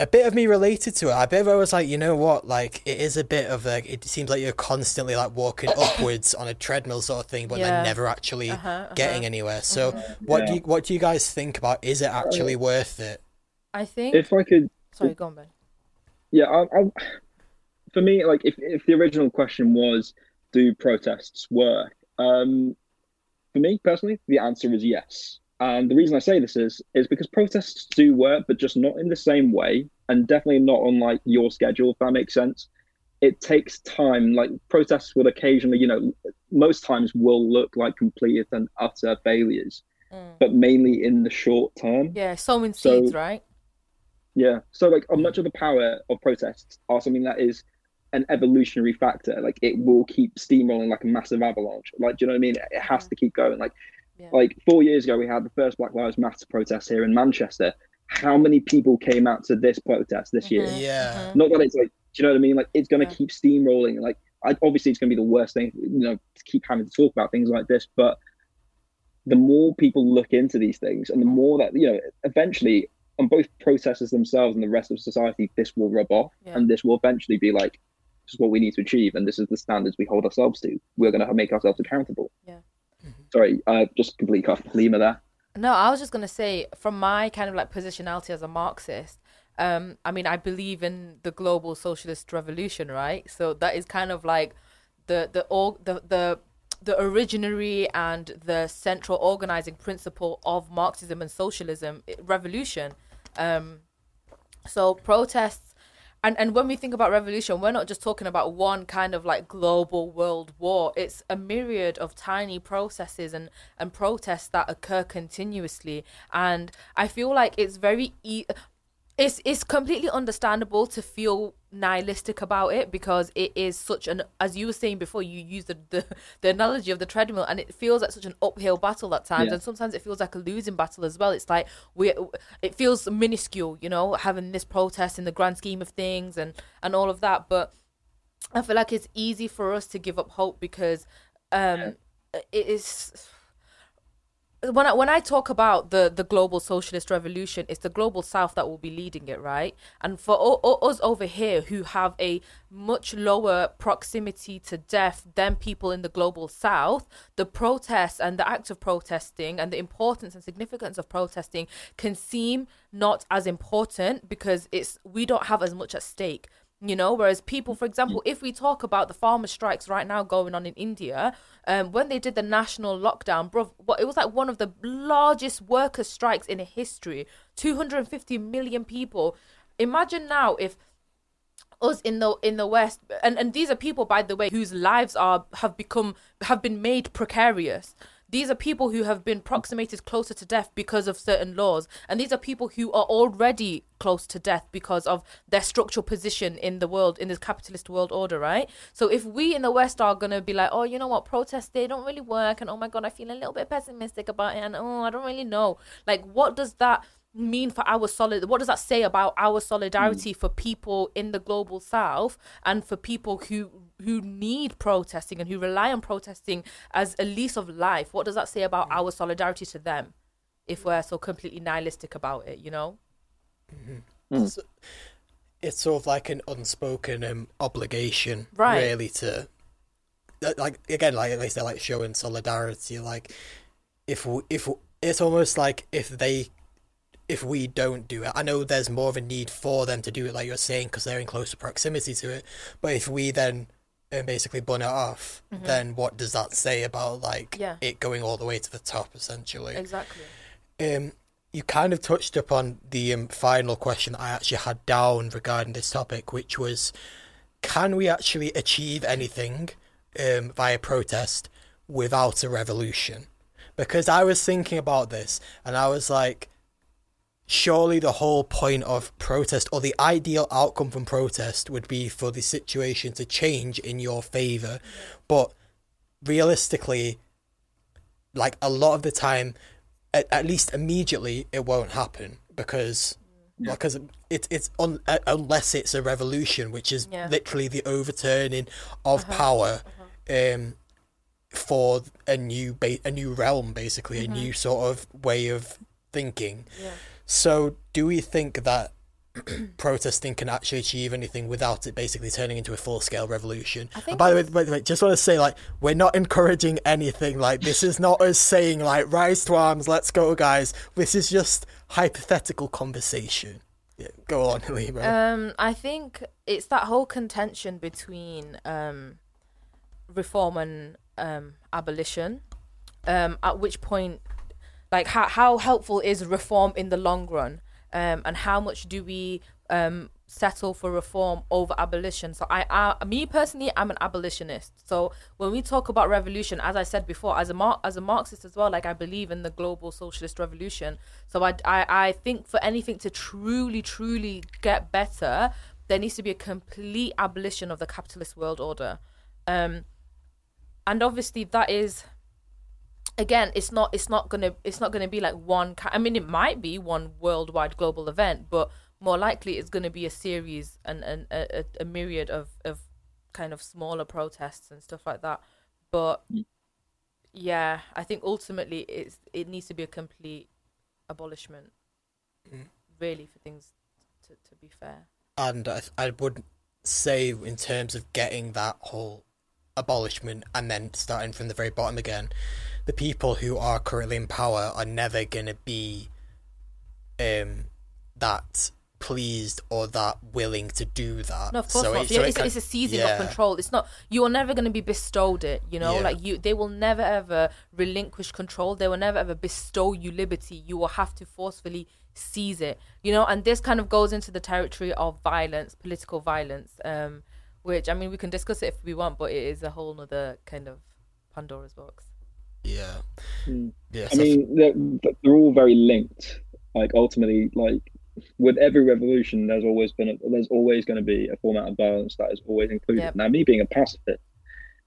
a bit of me related to it. A bit of I was like, you know what, like it is a bit of like it seems like you're constantly like walking upwards on a treadmill sort of thing, but Yeah. then never actually Uh-huh, uh-huh. getting anywhere. So, what do you what do you guys think about? Is it actually worth it? I think. If I could, Sorry, go on, Ben. yeah, I, I, for me, like if if the original question was, do protests work? Um, for me personally, the answer is yes. And the reason I say this is is because protests do work, but just not in the same way, and definitely not on like your schedule. If that makes sense, it takes time. Like protests will occasionally, you know, most times will look like complete and utter failures, Mm. but mainly in the short term. Yeah, sowing So- seeds, right? Yeah. So like much of the power of protests are something that is an evolutionary factor. Like it will keep steamrolling like a massive avalanche. Like do you know what I mean? It has to keep going. Like Yeah. like four years ago we had the first Black Lives Matter protest here in Manchester. How many people came out to this protest this year? Mhm, Yeah. mhm. Not that it's like do you know what I mean? Like it's gonna Yeah. keep steamrolling. Like I, obviously it's gonna be the worst thing, you know, to keep having to talk about things like this, but the more people look into these things and the more that you know eventually on both protesters themselves and the rest of society this will rub off Yeah. and this will eventually be like this is what we need to achieve and this is the standards we hold ourselves to we're going to make ourselves accountable Yeah. sorry i just completely cut off lima there No, I was just gonna say, from my kind of like positionality as a Marxist, um, I mean, I believe in the global socialist revolution, right? So that is kind of like the the org the the the originary and the central organizing principle of Marxism and socialism revolution. Um, so protests, and and when we think about revolution we're not just talking about one kind of like global world war. It's a myriad of tiny processes and and protests that occur continuously. And i feel like it's very e- it's it's completely understandable to feel nihilistic about it because it is such an as you were saying before you used the, the, the analogy of the treadmill and it feels like such an uphill battle at times. Yeah. and sometimes it feels like a losing battle as well. It's like we it feels minuscule you know having this protest in the grand scheme of things and and all of that. But i feel like it's easy for us to give up hope because um it is when I, when I talk about the, the global socialist revolution, it's the global south that will be leading it, right? And for o- o- us over here who have a much lower proximity to death than people in the global south, the protests and the act of protesting and the importance and significance of protesting can seem not as important because it's we don't have as much at stake you know whereas people for example if we talk about the farmer strikes right now going on in india um when they did the national lockdown bro it was like one of the largest worker strikes in history. 250 million people. Imagine now if us in the in the west and and these are people by the way whose lives are have become have been made precarious these are people who have been proximated closer to death because of certain laws and these are people who are already close to death because of their structural position in the world in this capitalist world order right? So if we in the west are going to be like oh you know what? Protests they don't really work and oh my god i feel a little bit pessimistic about it and oh i don't really know. Like what does that mean for our solid what does that say about our solidarity for people in the global south and for people who who need protesting and who rely on protesting as a lease of life what does that say about our solidarity to them if we're so completely nihilistic about it you know It's, it's sort of like an unspoken um, obligation, Right. really, to uh, like again, like they say, like showing solidarity. Like if we, if it's almost like if they, if we don't do it, I know there's more of a need for them to do it, like you're saying, because they're in closer proximity to it. But if we then uh, basically bun it off, then what does that say about like Yeah. it going all the way to the top, essentially? exactly um, you kind of touched upon the um, final question that I actually had down regarding this topic, which was, can we actually achieve anything um, via protest without a revolution? Because I was thinking about this, and I was like, surely the whole point of protest or the ideal outcome from protest would be for the situation to change in your favor, but realistically, like a lot of the time, at, at least immediately, it won't happen because because it, it's un, uh, unless it's a revolution, which is Yeah. literally the overturning of power, um, for a new ba- a new realm, basically a new sort of way of thinking. yeah So, do we think that protesting can actually achieve anything without it basically turning into a full scale revolution? And by the way, by the way, just want to say, like, we're not encouraging anything. Like, this is not us saying, like, rise to arms, let's go, guys. This is just hypothetical conversation. Yeah, go on, Lima. Um, I think it's that whole contention between um, reform and um, abolition. Um, at which point, like, how how helpful is reform in the long run? Um, and how much do we um settle for reform over abolition? So I, I me personally, I'm an abolitionist. So when we talk about revolution, as I said before, as a Mar- as a Marxist as well, like I believe in the global socialist revolution. So I, I, I think for anything to truly, truly get better, there needs to be a complete abolition of the capitalist world order. Um, and obviously that is again it's not it's not gonna it's not gonna be like one i mean it might be one worldwide global event but more likely it's gonna be a series and, and a, a, a myriad of of kind of smaller protests and stuff like that. But yeah i think ultimately it's it needs to be a complete abolishment Mm. really for things to, to be fair. And I, I would say in terms of getting that whole abolishment and then starting from the very bottom again the people who are currently in power are never going to be um that pleased or that willing to do that. No, of course So not. it- Yeah, so it it's, can- it's a seizing yeah. of control. It's not. You are never going to be bestowed it. You know, Yeah. like you, they will never ever relinquish control. They will never ever bestow you liberty. You will have to forcefully seize it. You know, and this kind of goes into the territory of violence, political violence. Um, which I mean, we can discuss it if we want, but it is a whole other kind of Pandora's box. Yeah. Mm. Yeah. I so- mean, they're, they're all very linked. Like ultimately, like with every revolution, there's always been a, there's always going to be a format of violence that is always included. Yep. Now, me being a pacifist,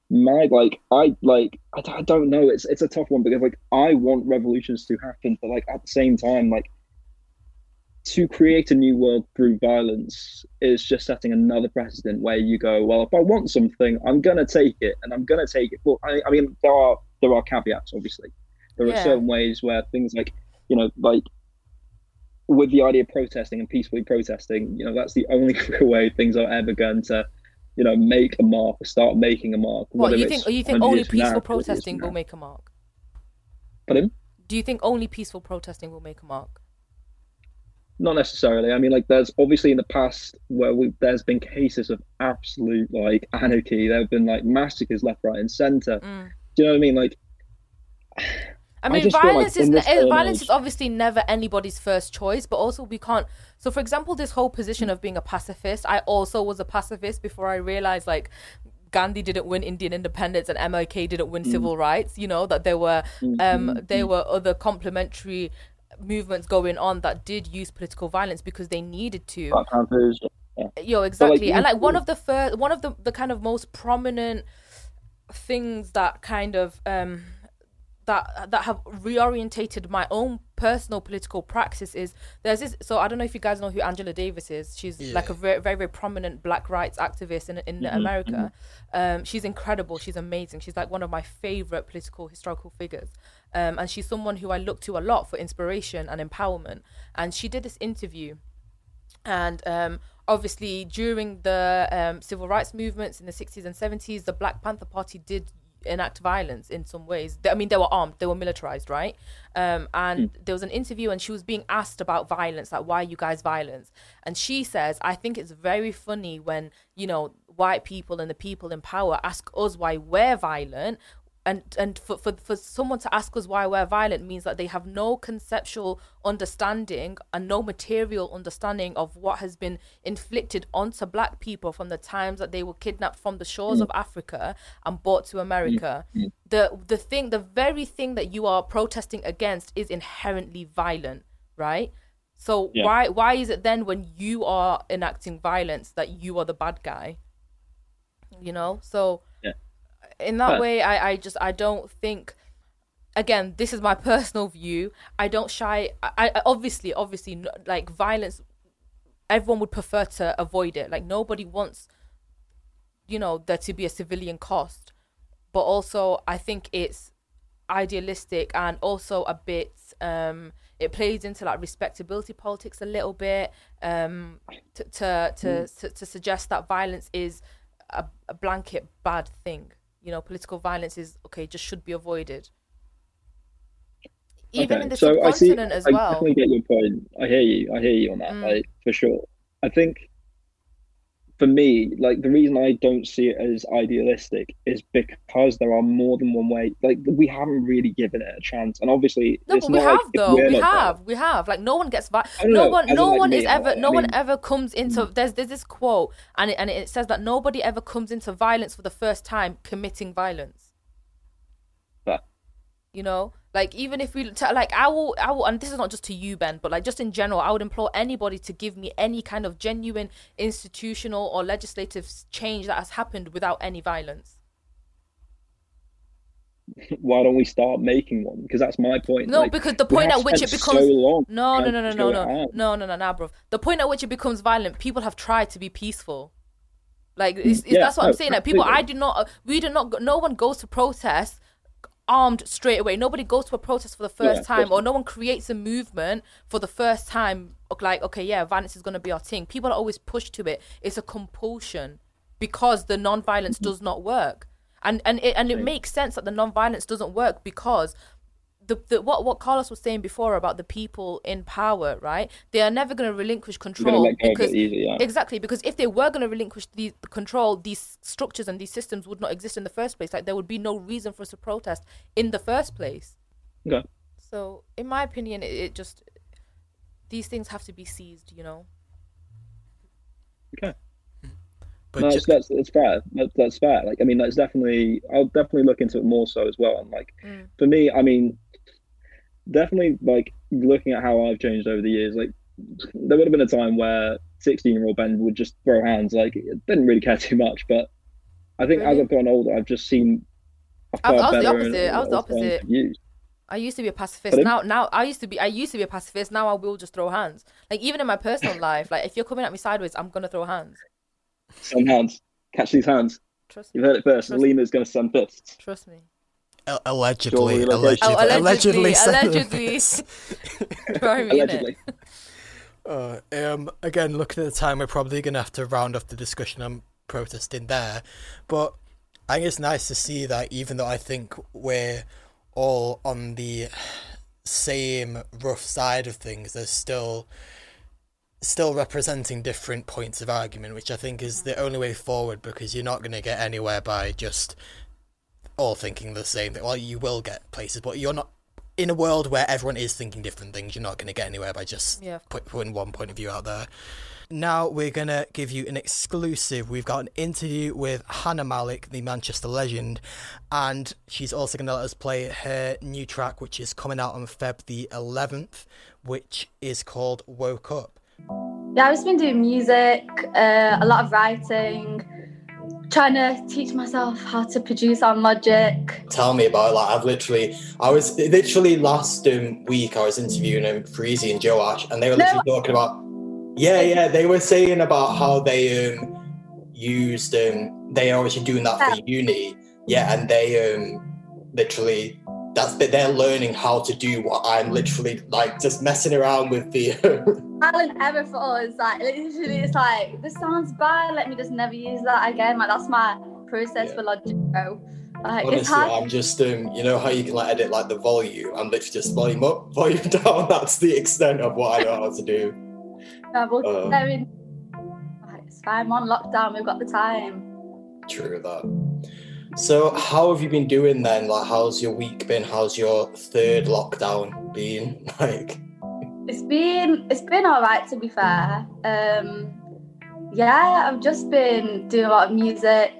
my like I like I don't know. It's it's a tough one because like I want revolutions to happen, but like at the same time, like to create a new world through violence is just setting another precedent where you go, well, if I want something, I'm gonna take it, and I'm gonna take it. Well, I, I mean, there are there are caveats, obviously. There Yeah. are certain ways where things like you know, like with the idea of protesting and peacefully protesting, you know, that's the only real way things are ever going to, you know, make a mark or start making a mark. What you think? You think only years from now peaceful or 40 years protesting will make a mark? Pardon? Do you think only peaceful protesting will make a mark? Not necessarily. I mean, like, there's obviously in the past where we there's been cases of absolute like anarchy. There have been like massacres left, right, and center. Mm. Do you know what I mean? Like, I mean, just feel like violence is violence age- is obviously never anybody's first choice, but also we can't. So, for example, this whole position of being a pacifist, I also was a pacifist before I realized like Gandhi didn't win Indian independence and MLK didn't win Mm. civil rights. You know that there were um there were other complementary movements going on that did use political violence because they needed to. Black Panthers. Yeah. Yo, exactly. you and like one of the first, one of the the kind of most prominent things that kind of um that that have reorientated my own personal political praxis is there's this. So I don't know if you guys know who Angela Davis is. She's like a very very very prominent black rights activist in in America. Um, she's incredible. She's amazing. She's like one of my favorite political historical figures. Um, and she's someone who I look to a lot for inspiration and empowerment. And she did this interview and um, obviously during the um, civil rights movements in the 60s and 70s the black panther party did enact violence in some ways. I mean they were armed they were militarized right? Um, and there was an interview and she was being asked about violence like why are you guys violence? And she says i think it's very funny when you know white people and the people in power ask us why we're violent and and for, for for someone to ask us why we're violent means that they have no conceptual understanding and no material understanding of what has been inflicted onto black people from the times that they were kidnapped from the shores mm. of Africa and brought to America. Mm. Mm. The the thing the very thing that you are protesting against is inherently violent, right? So Yeah. why why is it then when you are enacting violence that you are the bad guy? You know? So. In that But- way I, I just i don't think again this is my personal view. I don't shy i, I obviously obviously like violence everyone would prefer to avoid it. Like nobody wants you know there to be a civilian cost. But also i think it's idealistic and also a bit um it plays into like respectability politics a little bit um to to to, to, to suggest that violence is a, a blanket bad thing you know political violence is okay just should be avoided even Okay, in the so I see. as I well definitely get your point. I hear you. I hear you on that, Mm. like for sure. I think for me, like the reason I don't see it as idealistic is because there are more than one way. Like we haven't really given it a chance, and obviously, No, but we like have if though. We have, we have. Like no one gets vi- No know, one, no like, one me, is ever, no I one ever comes into. Mm. There's there's this quote, and it, and it says that nobody ever comes into violence for the first time committing violence. But- You know, like even if we t- like, I will, I will, and this is not just to you, Ben, but like just in general, I would implore anybody to give me any kind of genuine institutional or legislative change that has happened without any violence. why don't we start making one? Because that's my point. No, Like, because the point at which it becomes so long no, no, no, no, no, no, no, no, no, no, bro. The point at which it becomes violent, people have tried to be peaceful. Like it's, it's, Yeah, that's what I'm no, saying. Like people, I do not, we do not. No one goes to protest armed straight away. Nobody goes to a protest for the first of time, or no one creates a movement for the first time. Like, okay, yeah, violence is going to be our thing. People are always pushed to it. It's a compulsion because the non-violence Mm-hmm. does not work, and and it and it makes sense that the non-violence doesn't work because the, the what what Carlos was saying before about the people in power, right? They are never going to relinquish control let go because easy, yeah. exactly because if they were going to relinquish the, the control, these structures and these systems would not exist in the first place. Like there would be no reason for us to protest in the first place. Okay. So, in my opinion, it, it just these things have to be seized. You know. Okay. But no, ju- that's, that's that's fair. That, that's fair. Like, I mean, that's definitely. I'll definitely look into it more so as well. And like, Mm. for me, I mean, definitely like looking at how I've changed over the years. Like, there would have been a time where sixteen-year-old Ben would just throw hands. Like, didn't really care too much. But I think as I've gotten older, I've just seen. a I- I was the opposite. I was the opposite. I used to be a pacifist. Pardon? Now, now I used to be. I used to be a pacifist. Now I will just throw hands. Like even in my personal life, like if you're coming at me sideways, I'm gonna throw hands. Send hands. Catch these hands. Trust me. You've heard it first. Trust- Lena's going to send fists. Trust me. Al- allegedly, allegedly, Oh, allegedly, allegedly, allegedly. Try? Allegedly. Uh, um, again, looking at the time, we're probably going to have to round off the discussion on protesting there. But I think it's nice to see that even though I think we're all on the same rough side of things, there's still still representing different points of argument, which I think is the only way forward because you're not going to get anywhere by just all thinking the same thing. Well, you will get places, but you're not in a world where everyone is thinking different things. You're not going to get anywhere by just Yeah. put, putting one point of view out there. Now we're gonna give you an exclusive. We've got an interview with Hana Malik, the Manchester legend, and she's also gonna let us play her new track, which is coming out on Feb the 11th, which is called "Woke Up." Yeah, I've just been doing music, uh, a lot of writing, trying to teach myself how to produce on Logic. Tell me about it. Like I've literally, I was literally last um, week I was interviewing um, Freezy and Joash, and they were literally talking about. Yeah, yeah, they were saying about how they um used um they are obviously doing that for uni. Yeah, and they um literally that's that they're learning how to do what I'm literally like just messing around with the. And error for us, like literally, it's like this sounds bad. Let me just never use that again. Like that's my process Yeah. for Logic Pro. Like Honestly. I'm just um, you know how you can like edit like the volume. I'm literally just volume up, volume down. That's the extent of what I know how to do. travel. uh, They're in- like, it's fine. We're on lockdown. We've got the time. True that. So, how have you been doing then? Like, how's your week been? How's your third lockdown been? Like, It's been it's been all right to be fair. Um, yeah, I've just been doing a lot of music,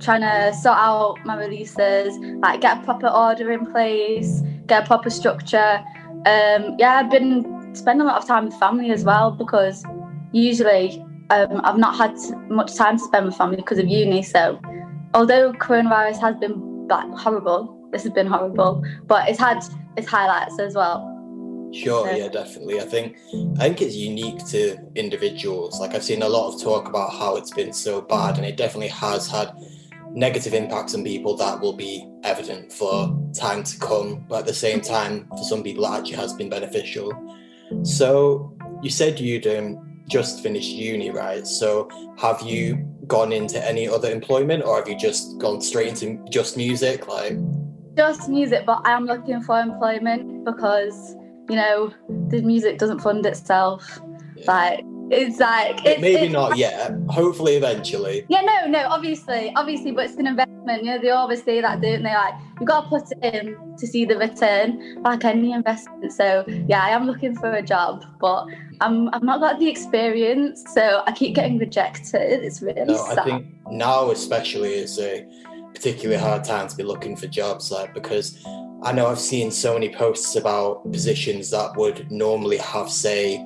trying to sort out my releases, like get a proper order in place, get a proper structure. Um, yeah, I've been spending a lot of time with family as well because usually um, I've not had much time to spend with family because of uni. So, although coronavirus has been like, horrible, this has been horrible, but it's had its highlights as well. sure, Yeah. yeah, definitely. I think, I think it's unique to individuals. Like, I've seen a lot of talk about how it's been so bad, and it definitely has had negative impacts on people that will be evident for time to come. But at the same time, for some people, it actually has been beneficial. So, you said you'd um, just finished uni, right? So, have you gone into any other employment, or have you just gone straight into just music? Like, just music, but I am looking for employment because you know the music doesn't fund itself. Yeah. Like it's like it's, maybe it's- not yet. Hopefully, eventually. Yeah, no, no, obviously, obviously, but it's an investment. You know, they always say that, don't they? Like you got to put it in to see the return, like any investment. So yeah, I am looking for a job, but I'm I've not got the experience, so I keep getting rejected. It's really No, sad. I think now especially is a particularly hard time to be looking for jobs, like because I know I've seen so many posts about positions that would normally have, say,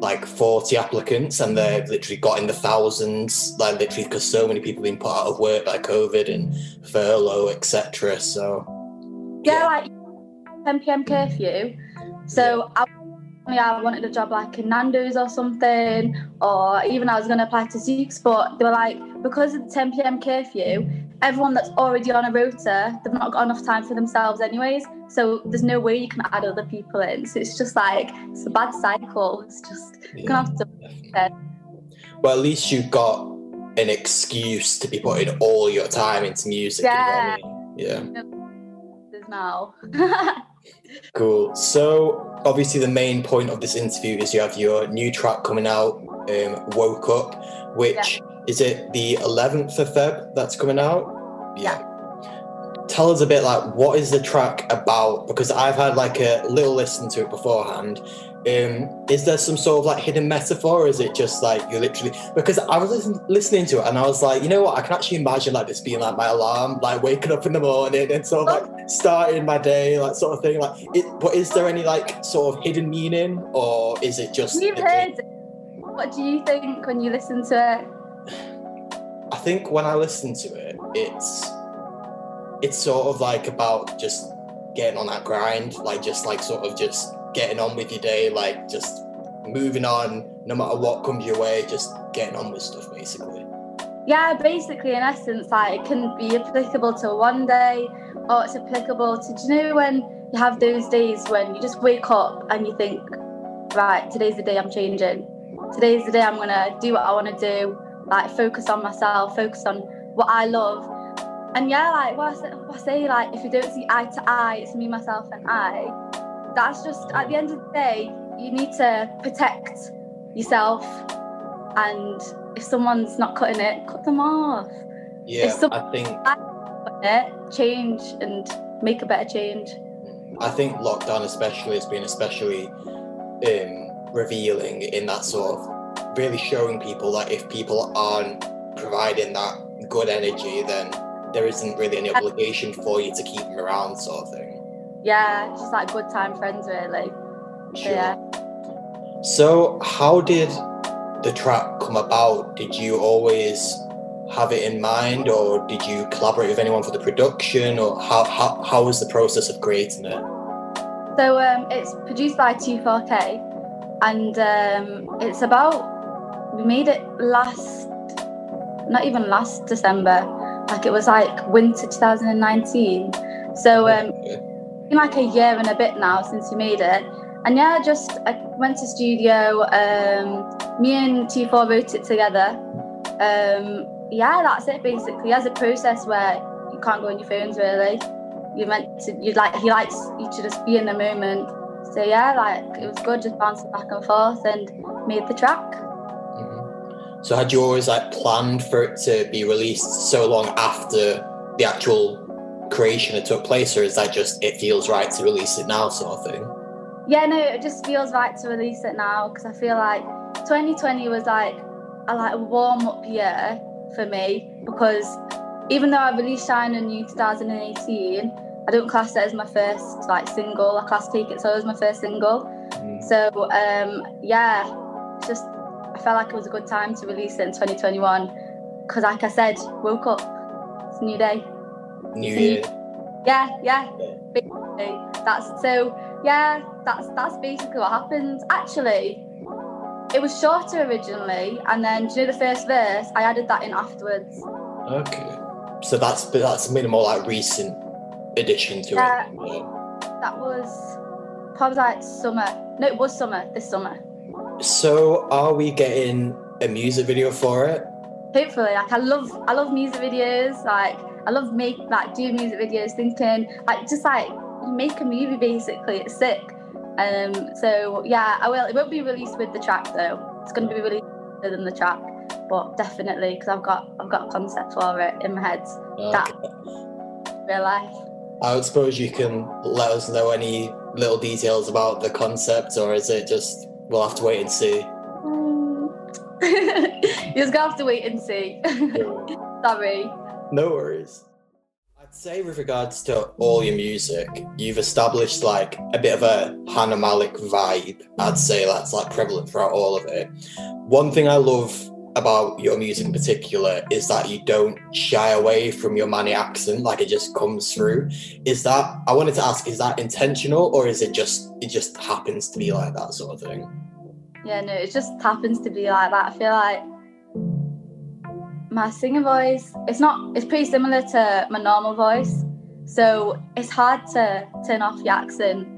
like 40 applicants and they've literally got in the thousands, like literally because so many people have been put out of work by COVID and furlough, etc. So yeah, like 10 p.m. curfew. So I, I wanted a job like in Nando's or something, or even I was going to apply to Zeeks, but they were like, because of the 10 p.m. curfew, everyone that's already on a rota, they've not got enough time for themselves, anyways. So there's no way you can add other people in. So it's just like it's a bad cycle. It's just you're gonna have to. Well, at least you've got an excuse to be putting all your time into music. you know I mean? Yeah. There's now. Cool. So obviously the main point of this interview is you have your new track coming out, um, Woke Up, which is it the 11th of Feb that's coming out? Yeah. Tell us a bit like what is the track about? Because I've had like a little listen to it beforehand. Um, is there some sort of like hidden metaphor, or is it just like you're literally? Because I was listen, listening to it and I was like, you know what? I can actually imagine like this being like my alarm, like waking up in the morning and sort of like starting my day, like sort of thing. Like, it, but is there any like sort of hidden meaning, or is it just? You've heard it. What do you think when you listen to it? I think when I listen to it, it's it's sort of like about just getting on that grind, like just like sort of just getting on with your day, like just moving on, no matter what comes your way, just getting on with stuff, basically. Yeah, basically, in essence, like it can be applicable to one day, or it's applicable to. Do you know when you have those days when you just wake up and you think, right, today's the day I'm changing. Today's the day I'm gonna do what I want to do. Like focus on myself, focus on what I love. And yeah, like what I say, like if you don't see eye to eye, it's me, myself, and I. That's just at the end of the day, you need to protect yourself. And if someone's not cutting it, cut them off. Yeah, I think it, change and make a better change. I think lockdown especially has been especially um, revealing in that sort of really showing people that if people aren't providing that good energy, then there isn't really any obligation for you to keep them around, sort of thing. Yeah, just like good time friends, really. Sure. Yeah. So, how did the track come about? Did you always have it in mind, or did you collaborate with anyone for the production, or how how, how was the process of creating it? So um, it's produced by 24K, and um, it's about we made it last, not even last December, like it was like winter 2019. So um, been like a year and a bit now since we made it, and yeah, just I went to studio. Um, me and T4 wrote it together. Um, yeah, that's it basically. As a process where you can't go on your phones really. You meant to you like he likes you to just be in the moment. So yeah, like it was good just bouncing back and forth and made the track. Mhm. So, had you always like planned for it to be released so long after the actual creation had took place, or is that just it feels right to release it now, sort of thing? Yeah, no, it just feels right to release it now because I feel like 2020 was like a like a warm up year for me because even though I released Shine On You 2018, I don't class it as my first like single. I class Take It Slow as my first single. Mm. So um, yeah, just I felt like it was a good time to release it in 2021 because, like I said, woke up. It's a new day. New So- Year. Yeah, yeah. Yeah. Basically, that's so. Yeah, that's that's basically what happened. Actually, it was shorter originally, and then do you know the first verse? I added that in afterwards. Okay. So that's but that's a minimal like recent addition to Yeah. it. Yeah. That was probably like summer. No, it was summer. This summer. So are we getting a music video for it? hopefully like i love i love music videos like i love make like do music videos thinking like just like make a movie basically it's sick. Um so yeah i will it won't be released with the track though. It's going to be released other than the track but definitely because i've got i've got a concept for it in my head That- real life. I suppose you can let us know any little details about the concept, or is it just we'll have to wait and see? Mm. you're just gonna have to wait and see. Sorry No worries. I'd say with regards to all your music, you've established like a bit of a Hana Malik vibe. I'd say that's like prevalent throughout all of it. One thing I love about your music in particular is that you don't shy away from your Mani accent, like it just comes through. Is that I wanted to ask, is that intentional or is it just it just happens to be like that sort of thing? Yeah, no, it just happens to be like that. I feel like my singing voice, it's not, it's pretty similar to my normal voice. So it's hard to turn off your accent.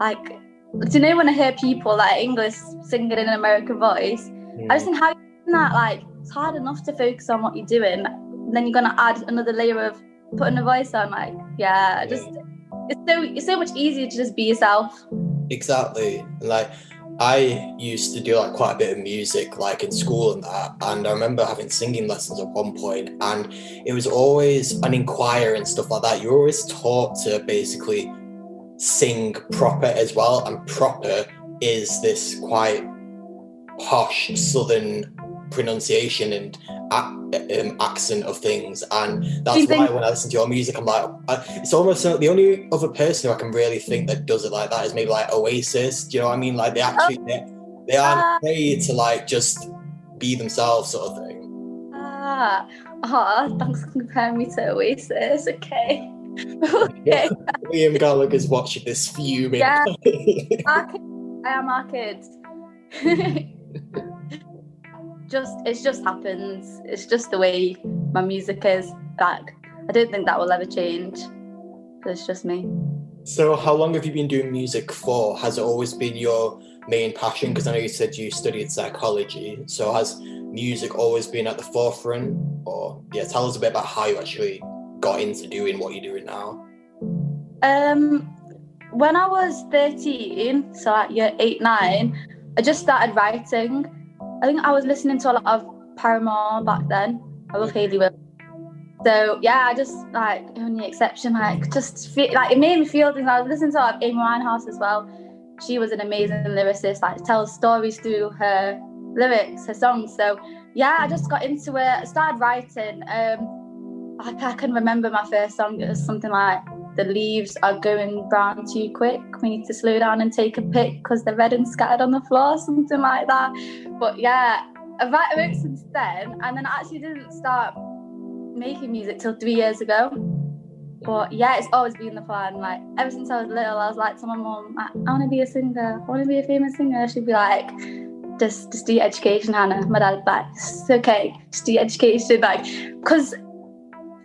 Like, do you know when I hear people like English singing in an American voice? I just think how that, like, it's hard enough to focus on what you're doing. Then you're going to add another layer of putting a voice on. Like, yeah, just, it's so it's so much easier to just be yourself. Exactly. Like I used to do like quite a bit of music like in school and that and I remember having singing lessons at one point and it was always an inquiry and stuff like that. You're always taught to basically sing proper as well and proper is this quite posh southern pronunciation and um, accent of things and that's why when I listen to your music I'm like I, it's almost the only other person who I can really think that does it like that is maybe like Oasis do you know what I mean? Like they actually oh. they, they aren't uh, paid to like just be themselves sort of thing. Ah. Oh, thanks for comparing me to Oasis. Okay. Okay. Liam Gallagher's watching this fuming. Yeah. I am our kids just it just happens. It's just the way my music is. Like I don't think that will ever change. It's just me. So how long have you been doing music for? Has it always been your main passion? Because I know you said you studied psychology. So has music always been at the forefront? Or yeah, tell us a bit about how you actually got into doing what you're doing now. Um when I was 13, so at year eight, nine, I just started writing I think I was listening to a lot of Paramore back then. I love Hayley Williams. So yeah, I just like only exception, like just feel like it made me feel things. I was listening to like Amy Winehouse as well. She was an amazing lyricist, like tells stories through her lyrics, her songs. So yeah, I just got into it, I started writing. Um like I can remember my first song, it was something like the leaves are going brown too quick. We need to slow down and take a mm. pic because they're red and scattered on the floor, something like that. But yeah, I've wrote since then, and then I actually didn't start making music till three years ago. But yeah, it's always been the plan. Like ever since I was little, I was like to my mom, I, want to be a singer. I want to be a famous singer. She'd be like, just just do education, Hana. My dad's like, it's okay, just do education. Like, because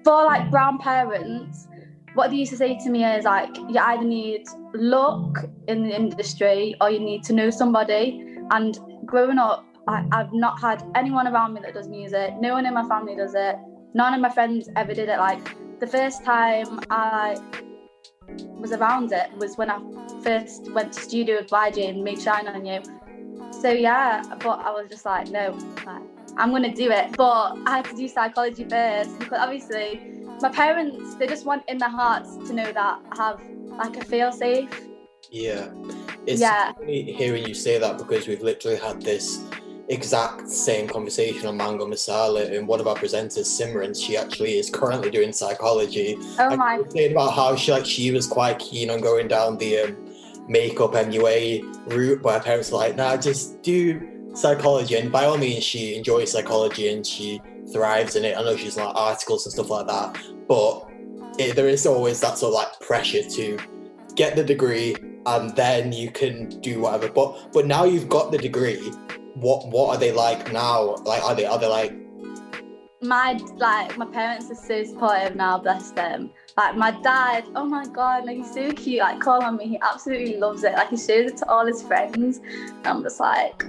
for like brown parents, what they used to say to me is like you either need luck in the industry or you need to know somebody. And growing up I, i've not had anyone around me that does music. No one in my family does it. None of my friends ever did it. Like the first time i was around it was when i first went to studio with YJ and made shine on you. So yeah but i was just like no like, i'm gonna do it but i had to do psychology first because obviously my parents they just want in their hearts to know that I have like a feel safe. Yeah. It's yeah. funny hearing you say that because we've literally had this exact same conversation on Mango Masala and one of our presenters, Simran, she actually is currently doing psychology. Oh my saying about how she like she was quite keen on going down the um, makeup MUA route, but her parents were like, nah, just do psychology and by all means she enjoys psychology and she thrives in it. I know she's like articles and stuff like that, but it, there is always that sort of like pressure to get the degree and then you can do whatever. But but now you've got the degree, what what are they like now? Like are they are they like my like my parents are so supportive now, bless them. Like my dad, oh my god, like he's so cute. Like call on me, he absolutely loves it. Like he shows it to all his friends. And I'm just like,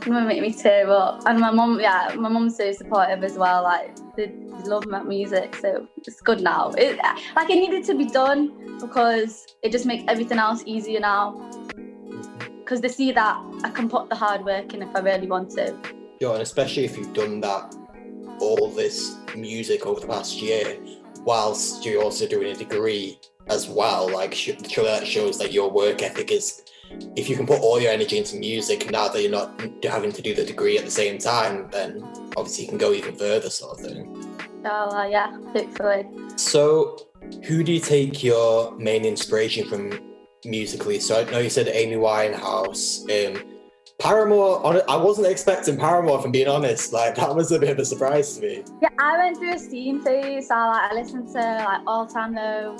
gonna make me tear up. And my mom, yeah, my mom's so supportive as well. Like they love my music, so it's good now. It like it needed to be done because it just makes everything else easier now. Because they see that I can put the hard work in if I really want to. Yeah, and especially if you've done that all this music over the past year, whilst you're also doing a degree as well. Like, surely that shows that your work ethic is. If you can put all your energy into music now that you're not having to do the degree at the same time, then obviously you can go even further, sort of thing. Oh, uh, yeah, hopefully. So, who do you take your main inspiration from musically? So, I know you said Amy Winehouse. Um, Paramore, I wasn't expecting Paramore, from being honest. Like that was a bit of a surprise to me. Yeah, I went through a steam phase. I like I listened to like All Time Low,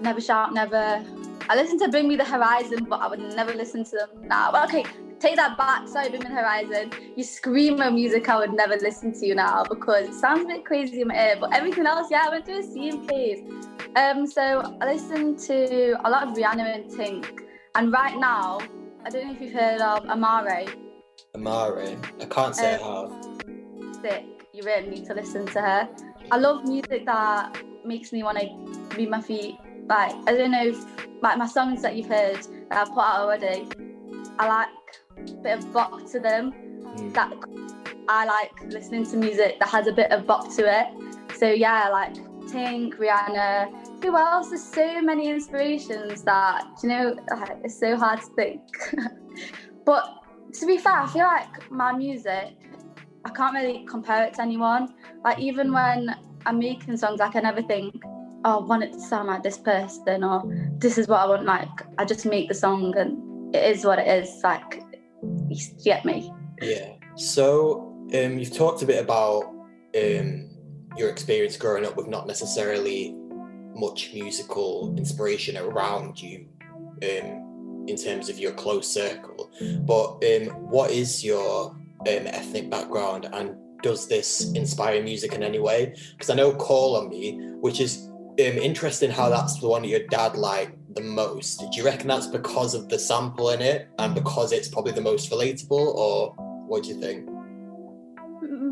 Never Shout Never. I listened to Bring Me the Horizon, but I would never listen to them now. But okay, take that back. Sorry, Bring Me the Horizon. You screamo music, I would never listen to you now because it sounds a bit crazy in my ear. But everything else, yeah, I went through a steam phase. Um, so I listened to a lot of Rihanna and Tink, and right now I don't know if you've heard of Amaarae. Amaarae. I can't say um, I have. Sick. You really need to listen to her. I love music that makes me want to move my feet like I don't know if like my songs that you've heard that I've put out already, I like a bit of bop to them. Mm. That I like listening to music that has a bit of bop to it. So yeah, like Tink, Rihanna. Who else? There's so many inspirations that you know it's so hard to think. but to be fair, I feel like my music, I can't really compare it to anyone. Like even when I'm making songs, I can never think, oh, I want it to sound like this person or this is what I want. Like I just make the song and it is what it is. Like you get me. Yeah. So um, you've talked a bit about um, your experience growing up with not necessarily much musical inspiration around you um, in terms of your close circle. But um, what is your um, ethnic background and does this inspire music in any way? Because I know Call on Me, which is um, interesting how that's the one your dad liked the most. Do you reckon that's because of the sample in it and because it's probably the most relatable, or what do you think?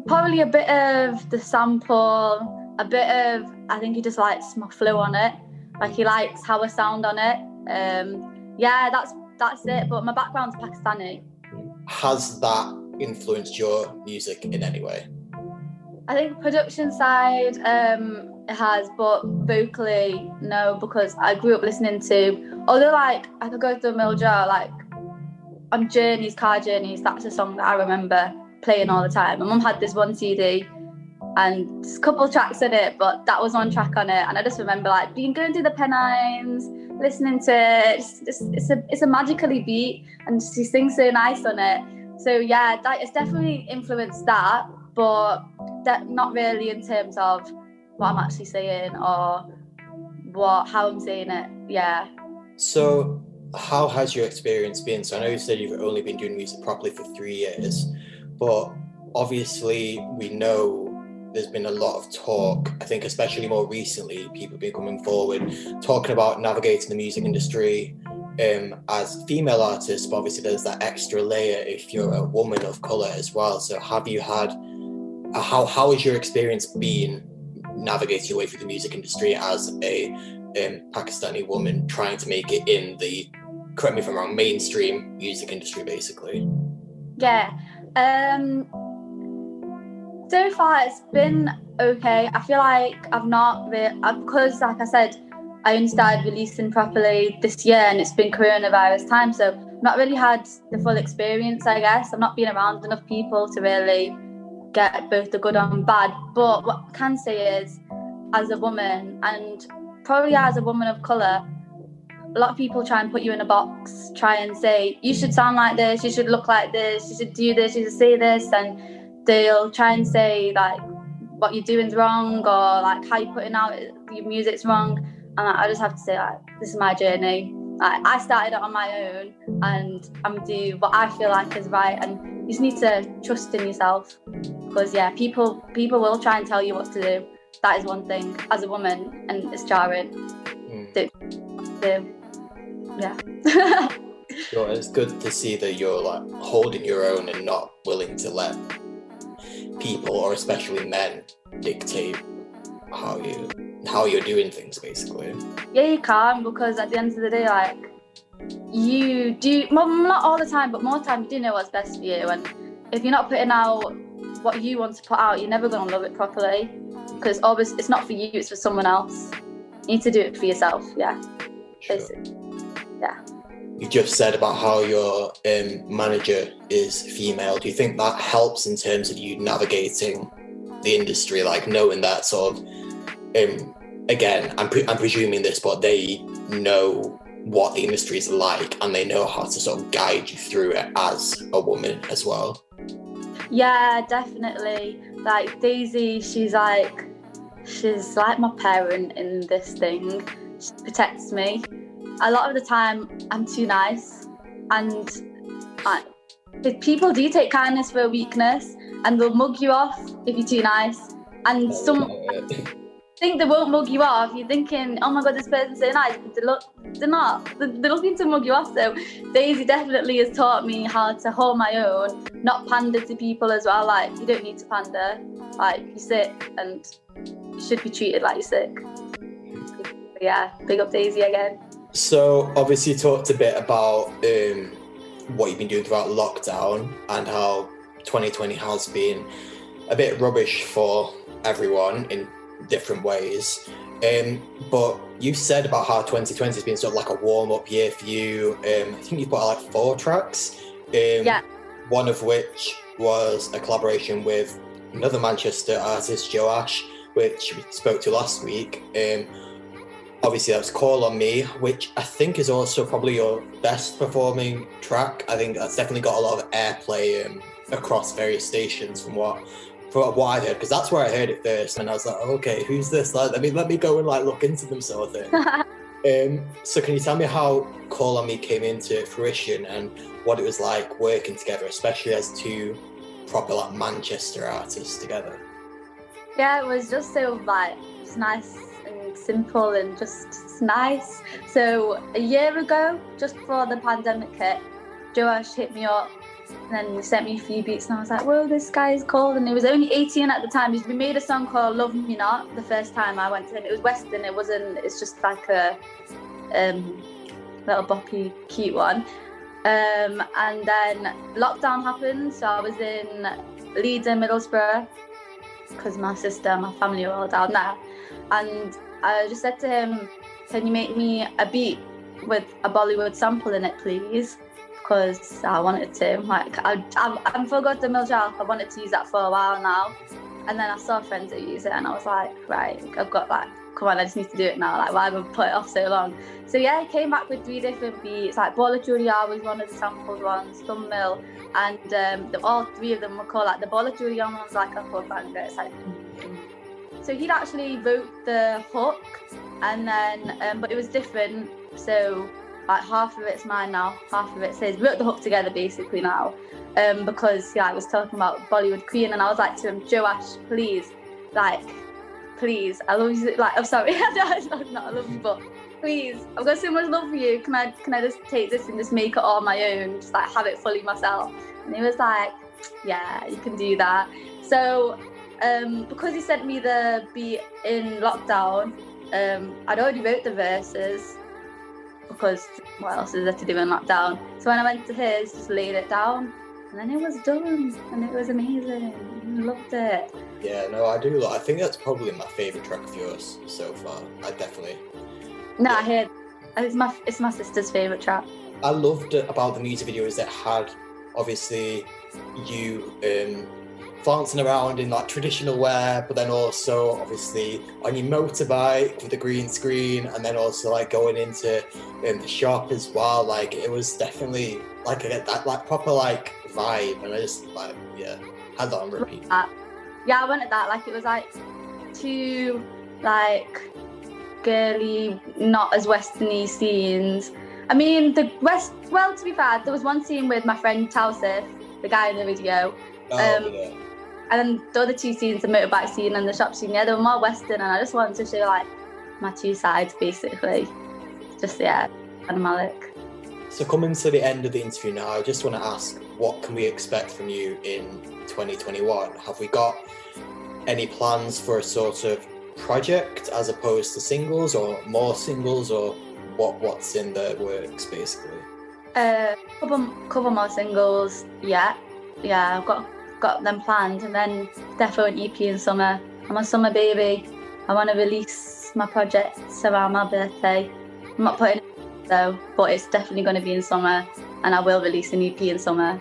Probably a bit of the sample, a bit of I think he just likes my flow on it. Like he likes how I sound on it. Um, yeah, that's that's it. But my background's Pakistani. Has that influenced your music in any way? I think production side um, it has, but vocally no, because I grew up listening to. Although like I could go through a mill jar, like on journeys, car journeys. That's a song that I remember playing all the time. My mum had this one CD and there's a couple tracks in it, but that was one track on it, and I just remember like being going through the Pennines, listening to it. It's, it's, it's a it's a magically beat, and she sings so nice on it. So yeah, that it's definitely influenced that, but that not really in terms of what I'm actually saying or what how I'm saying it. Yeah. So, how has your experience been? So, I know you said you've only been doing music properly for three years, but obviously, we know there's been a lot of talk. I think, especially more recently, people have been coming forward talking about navigating the music industry um, as female artists, but obviously, there's that extra layer if you're a woman of color as well. So, have you had how how has your experience been navigating your way through the music industry as a um, Pakistani woman trying to make it in the correct me if I'm wrong mainstream music industry basically Yeah. Um so far it's been okay. I feel like I've not re- uh, because like I said, I only started releasing properly this year and it's been coronavirus time, so not really had the full experience, I guess. I've not been around enough people to really get both the good and bad. But what I can say is as a woman and probably as a woman of colour, a lot of people try and put you in a box, try and say, you should sound like this, you should look like this, you should do this, you should say this, and they'll try and say like what you're doing's wrong or like how you're putting out your music's wrong. And I just have to say like this is my journey. Like, I started it on my own and I'm do what I feel like is right. And you just need to trust in yourself. Because yeah people people will try and tell you what to do. That is one thing. As a woman and it's jarring. Mm. yeah. Sure, it's good to see that you're like holding your own and not willing to let people or especially men dictate how you how you're doing things basically. Yeah you can because at the end of the day like you do well, not all the time but more time you do know what's best for you. And if you're not putting out what you want to put out you're never going to love it properly. Because obviously it's not for you it's for someone else. You need to do it for yourself yeah. Sure. basically you just said about how your um, manager is female do you think that helps in terms of you navigating the industry like knowing that sort of um, again I'm, pre- I'm presuming this but they know what the industry is like and they know how to sort of guide you through it as a woman as well Yeah, definitely. Like Daisy, she's like she's like my parent in this thing. She protects me. A lot of the time I'm too nice and I, people do take kindness for a weakness and they'll mug you off if you're too nice. And oh, some think they won't mug you off. You're thinking, oh my god, this person's so nice, but they look, they're not. They're, they're looking to mug you off. So Daisy definitely has taught me how to hold my own, not pander to people as well. Like you don't need to pander. Like you're sick and you should be treated like you're sick. yeah, big up Daisy again. So obviously you talked a bit about um, what you've been doing throughout lockdown and how 2020 has been a bit rubbish for everyone in different ways. Um, but you said about how 2020 has been sort of like a warm up year for you. Um, I think you put out like four tracks. Um, Yeah. One of which was a collaboration with another Manchester artist, Joash, which we spoke to last week. Um, obviously, that was Call on Me, which I think is also probably your best performing track. I think that's definitely got a lot of airplay um, across various stations from what from what I heard, because that's where I heard it first, and I was like, okay, who's this? Like, let me let me go and like look into them, sort of thing. Um, so can you tell me how Call on Me came into fruition and what it was like working together, especially as two proper like Manchester artists together? Yeah, it was just so like just nice simple and just nice. So a year ago, just before the pandemic hit, Joash hit me up and then he sent me a few beats and I was like, whoa, this guy is cool. And he was only 18 at the time. We made a song called Love Me Not the first time I went to him. It was Western, it wasn't, it's just like a um, little boppy, cute one. Um, and then lockdown happened, so I was in Leeds and Middlesbrough because my sister and my family are all down there. And I just said to him, Can you make me a beat with a Bollywood sample in it, please? Because I wanted to. Like, I, I, I forgot the Miljal. I wanted to use that for a while now. And then I saw friends that use it, and I was like, Right, I've got like, come on, I just need to do it now. Like, why have I put it off so long? So yeah, I came back with three different beats. Like, Bola Julia was one of the sampled ones, Thumb Mill, and um, the, all three of them were called like the Bola Julia one's like a banger. It's like so he'd actually wrote the hook, and then um, but it was different. So like half of it's mine now, half of it's his. We wrote the hook together basically now, um, because yeah, I was talking about Bollywood Queen, and I was like to him, Joash, please, like, please, I love you. Like, I'm sorry, not, not I love you, but please, I've got so much love for you. Can I can I just take this and just make it all my own, just like have it fully myself? And he was like, yeah, you can do that. So um, because he sent me the beat in lockdown, um, I'd already wrote the verses because what else is there to do in lockdown? So when I went to his, just laid it down, and then it was done, and it was amazing. I loved it. Yeah, no, I do. I think that's probably my favorite track of yours so far. I definitely. No, I hear it's my it's my sister's favorite track. I loved about the music video is that it had obviously you um flancing around in like traditional wear, but then also obviously on your motorbike with the green screen, and then also like going into in the shop as well. Like it was definitely like a, that like proper like vibe, and I just like yeah had that on repeat. that. Yeah, I wanted that. Like it was like two like girly, not as westerny scenes. I mean, the west. Well, to be fair, there was one scene with my friend Tausif, the guy in the video, Oh, Um, yeah. And then the other two scenes, the motorbike scene and the shop scene. Yeah, they were more western, and I just wanted to show like my two sides, basically. Just yeah, Hana Malik. So coming to the end of the interview now, I just want to ask, what can we expect from you in 2021? Have we got any plans for a sort of project as opposed to singles, or more singles, or what? What's in the works, basically? Uh, couple, couple more singles. Yeah, yeah, I've got got them planned, and then definitely an EP in summer. I'm a summer baby. I want to release my projects around my birthday. I'm not putting it though, but it's definitely going to be in summer, and I will release an EP in summer.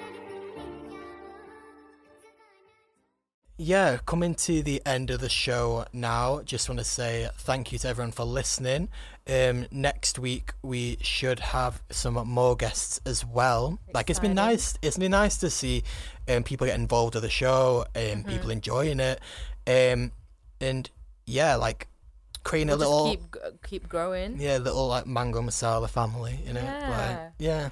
Yeah, coming to the end of the show now. Just want to say thank you to everyone for listening. Um, next week we should have some more guests as well. Like it's been nice. It's been nice to see um, people get involved with the show and people enjoying it. Um, and yeah, like creating We'll a little keep keep growing. yeah little like mango masala family. You know, Yeah. like yeah.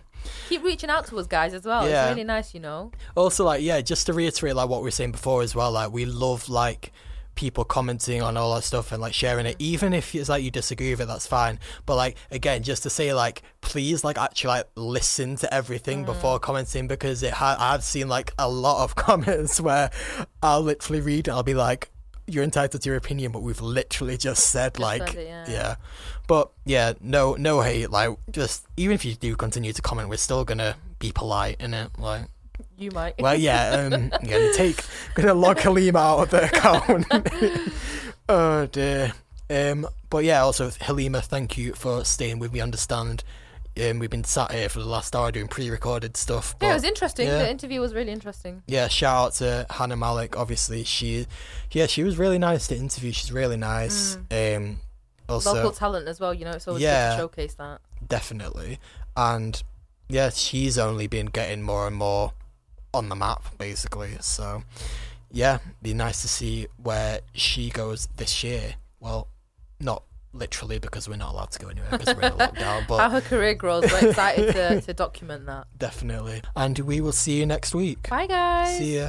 Keep reaching out to us, guys, as well. Yeah. It's really nice, you know. Also, like, yeah, just to reiterate, like what we were saying before as well, like we love like people commenting on all that stuff and like sharing it, even if it's like you disagree with it, that's fine. But like again, just to say like, please like actually like listen to everything mm. before commenting because it ha- I've seen like a lot of comments where I'll literally read and I'll be like. you're entitled to your opinion, but we've literally just said Just like, said it, yeah. yeah. But yeah, no, no hate. Like, just even if you do continue to comment, we're still gonna be polite in it. Like, You might. well, yeah, um, I'm gonna take, gonna log Halima out of the account. oh dear. Um, but yeah, also Halima, thank you for staying with me. Understand. Um, we've been sat here for the last hour doing pre-recorded stuff. But yeah, it was interesting. yeah. The interview was really interesting. yeah, shout out to Hana Malik. Obviously, she, yeah, she was really nice to interview. She's really nice. Um, also, Mm. Local talent as well. You know, it's always Yeah. good to showcase that. definitely, and yeah, she's only been getting more and more on the map, basically. So, yeah, be nice to see where she goes this year. Well, not literally because we're not allowed to go anywhere because we're in a lockdown, but how her career grows. We're excited to, to document that. definitely. And we will see you next week. Bye, guys. See ya.